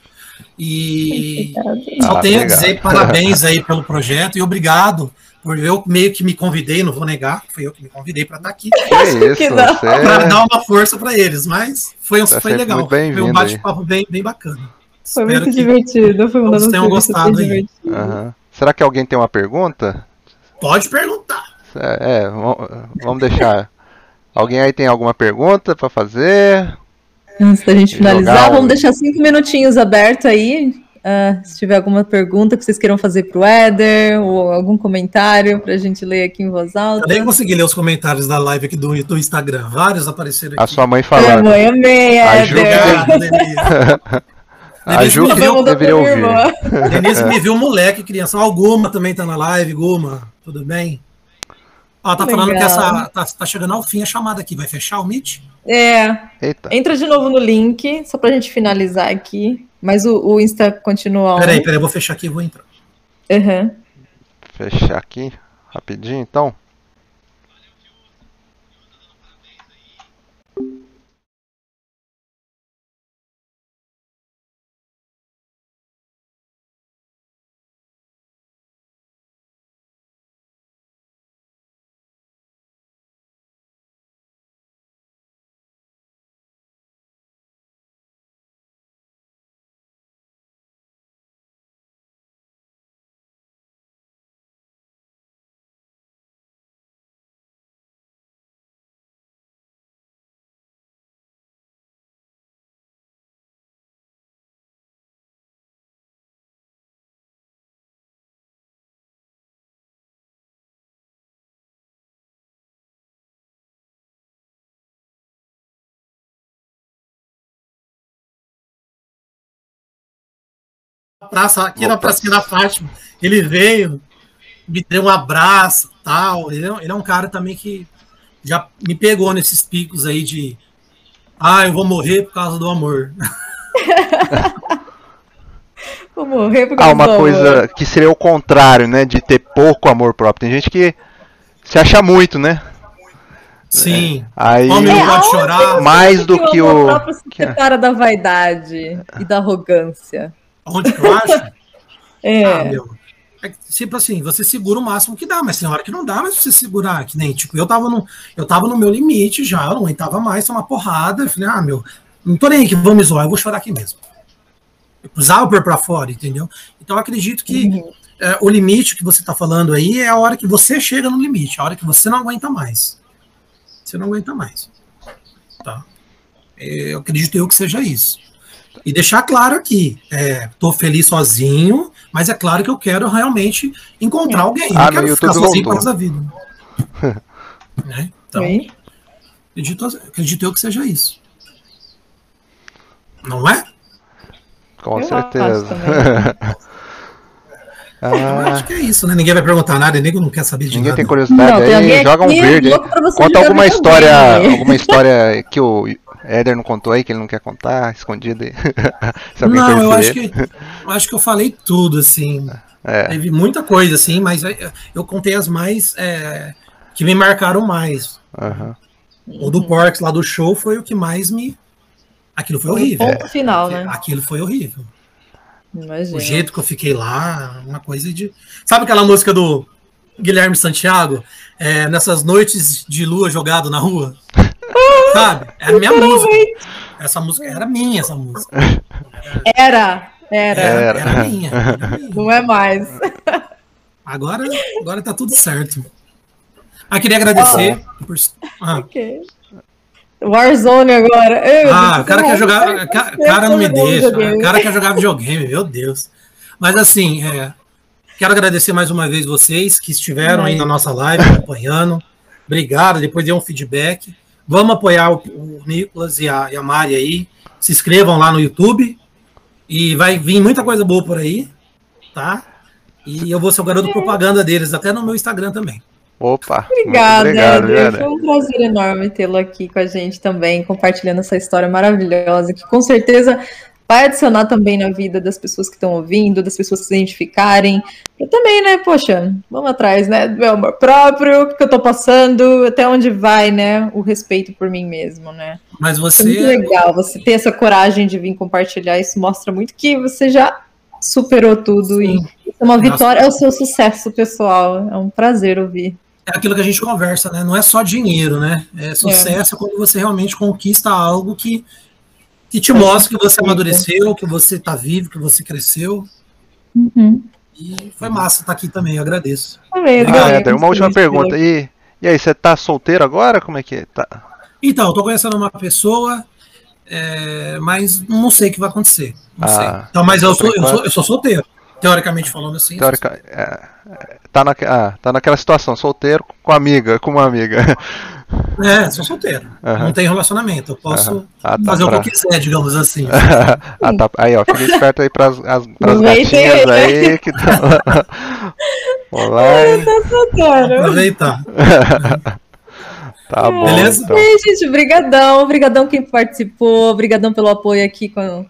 E só Ah, tenho a obrigado. dizer parabéns aí pelo projeto e obrigado eu meio que me convidei, não vou negar, foi eu que me convidei para estar aqui. Isso, que não. para dar uma força para eles, mas foi, um, Tá foi legal. Foi um bate-papo bem, bem bacana. Foi Espero muito divertido. Foi todos das tenham gostado aí. Aham. Será que alguém tem uma pergunta? Pode perguntar. É, é, vamos deixar. Alguém aí tem alguma pergunta pra fazer? Antes da gente finalizar, Jogar um- vamos deixar cinco minutinhos abertos aí. Ah, se tiver alguma pergunta que vocês queiram fazer pro Éder, ou algum comentário pra gente ler aqui em voz alta. Eu nem consegui ler os comentários da live aqui do, do Instagram. Vários apareceram aqui. A sua mãe Minha falando. mãe, amei, A Ju. A Denise Ju me que viu, mandar deveria minha ouvir. Denise me viu moleque, criança. Ó, o Guma também tá na live. Guma, tudo bem? Ó, tá falando que Legal. essa tá, tá chegando ao fim a chamada aqui. Vai fechar o Meet? É, Eita. entra de novo no link, só pra gente finalizar aqui. Mas o, o Insta continua on. Peraí, peraí, eu vou fechar aqui e vou entrar. Aham. Fechar aqui rapidinho então. Praça, aqui na pracinha da Fátima. Ele veio, me deu um abraço tal. Ele é, ele é um cara também que já me pegou nesses picos aí de ah, eu vou morrer por causa do amor. vou morrer por Ah, causa uma do coisa amor. que seria o contrário, né? De ter pouco amor próprio. Tem gente que se acha muito, né? Sim. Aí. Homem não pode aonde chorar. Mais do que amor o- próprio se que- separa da vaidade e da arrogância. Onde que eu acho? É. Ah, meu. É tipo assim, você segura o máximo que dá, mas tem hora que não dá, mas você segurar, que nem, tipo, eu tava no, eu tava no meu limite já, eu não aguentava mais tomar porrada. Eu falei, ah, meu, não tô nem aí que vão me zoar, eu vou chorar aqui mesmo. Eu precisava pôr pra fora, entendeu? Então eu acredito que Uhum. é, o limite que você tá falando aí é a hora que você chega no limite, a hora que você não aguenta mais. Você não aguenta mais. Tá? É, Eu acredito eu que seja isso. E deixar claro aqui, é, tô feliz sozinho, mas é claro que eu quero realmente encontrar alguém. Ah, não quero ficar sozinho voltou. por causa da vida. né? Então, Oi? acredito, acredito eu que seja isso. Não é? Com Eu certeza. acho também. Eu Ah, acho que é isso, né? Ninguém vai perguntar nada, ninguém não quer saber de ninguém nada. tem curiosidade Não, tem aí, joga um verde Conta alguma história, alguma história que o Éder não contou aí, que ele não quer contar, escondida aí. Não, eu acho que eu acho que eu falei tudo, assim. É. Teve muita coisa, assim, mas eu- eu contei as mais é, que me marcaram mais. Aham. O do Porks lá do show foi o que mais me. Aquilo foi horrível. Ponto final, né? Aquilo foi horrível. Imagina. O jeito que eu fiquei lá, uma coisa de. Sabe aquela música do Guilherme Santiago? É, nessas noites de lua jogado na rua? Sabe? Era a minha música. Essa música era minha, essa música. Era, era, Era, Era. minha. era minha. não é mais. Agora, agora tá tudo certo. Ah, queria agradecer. por- Ah, Ok. Warzone agora. Ei, Ah, eu o cara quer jogar. mais ca- tempo cara não me deixa. videogame. O cara quer jogar videogame, meu Deus. Mas assim, é, quero agradecer mais uma vez vocês que estiveram aí na nossa live acompanhando. Obrigado, depois dê um feedback. Vamos apoiar o, o Nicolas e a, e a Mari aí. Se inscrevam lá no YouTube. E vai vir muita coisa boa por aí, tá? E eu vou ser o garoto propaganda deles, até no meu Instagram também. Opa. Obrigada, obrigado. Éder. Foi um prazer enorme tê-lo aqui com a gente também, compartilhando essa história maravilhosa, que com certeza vai adicionar também na vida das pessoas que estão ouvindo, das pessoas que se identificarem. Eu também, né? Poxa, vamos atrás, né? Do meu amor próprio, o que eu tô passando, até onde vai, né? O respeito por mim mesmo, né? Mas muito você. legal você ter essa coragem de vir compartilhar. Isso mostra muito que você já superou tudo e Sim. isso é uma vitória, é o seu sucesso pessoal. É um prazer ouvir. É aquilo que a gente conversa, né? Não é só dinheiro, né? É sucesso quando você realmente conquista algo que, que te mostra que você amadureceu, que você está vivo, que você cresceu. Uhum. E foi massa estar aqui também, eu agradeço. Também, Obrigado, Ah, Éder, uma última pergunta. E, e aí, você tá solteiro agora? Como é que é? Tá. Então, eu tô conhecendo uma pessoa, é, mas não sei o que vai acontecer. Não Ah, sei. Então, mas eu sou, eu, sou, eu sou solteiro. Teoricamente falando assim. Teórica, é, é, tá, naque, ah, tá naquela situação, solteiro com amiga, com uma amiga. É, sou solteiro. Aham. Não tenho relacionamento. Eu posso Aham. Ah, tá, fazer pra- o que eu quiser, digamos assim. ah, tá. Aí, ó, fica esperto aí pras, as, pras gatinhas aí, que tá. Olá, hein? Cara. Aproveitar. Tá bom. Beleza? Então. Ei, gente, brigadão, brigadão quem participou, brigadão pelo apoio aqui com,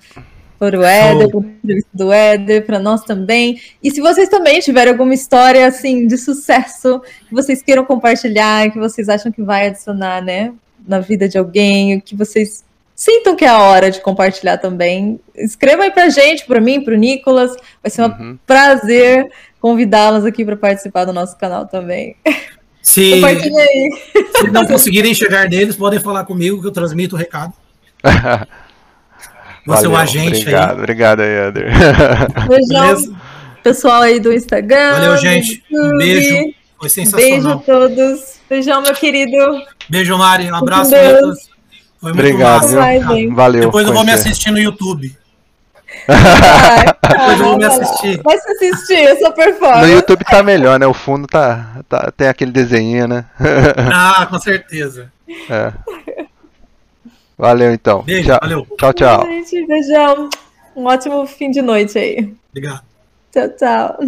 por o Éder, entrevista do Éder, para nós também. E se vocês também tiverem alguma história assim de sucesso que vocês queiram compartilhar, que vocês acham que vai adicionar, né, na vida de alguém, que vocês sintam que é a hora de compartilhar também, escreva aí pra gente, pra mim, pro Nicolas. Vai ser um Uhum. prazer convidá-los aqui para participar do nosso canal também. Aí. se não conseguirem chegar neles, podem falar comigo que eu transmito o recado. Vou ser o Valeu, agente obrigado, aí. obrigado aí, Éder. Beijão, pessoal aí do Instagram. Valeu, gente. Um beijo. Foi Beijo a sensacional. todos. Beijão, meu querido. Beijo, Mari. Um abraço, Deus. Nicolas. Foi muito Obrigado, massa. Valeu. Depois eu vou me assistir no YouTube. Vai, Depois eu vou me assistir. Vai se assistir, eu sou performance. No YouTube tá melhor, né? O fundo tá, tá tem aquele desenho, né? Ah, com certeza. É. Valeu então. Beijo, tchau. valeu. Tchau, tchau. Gente, beijão. Um ótimo fim de noite aí. Obrigado. Tchau, tchau.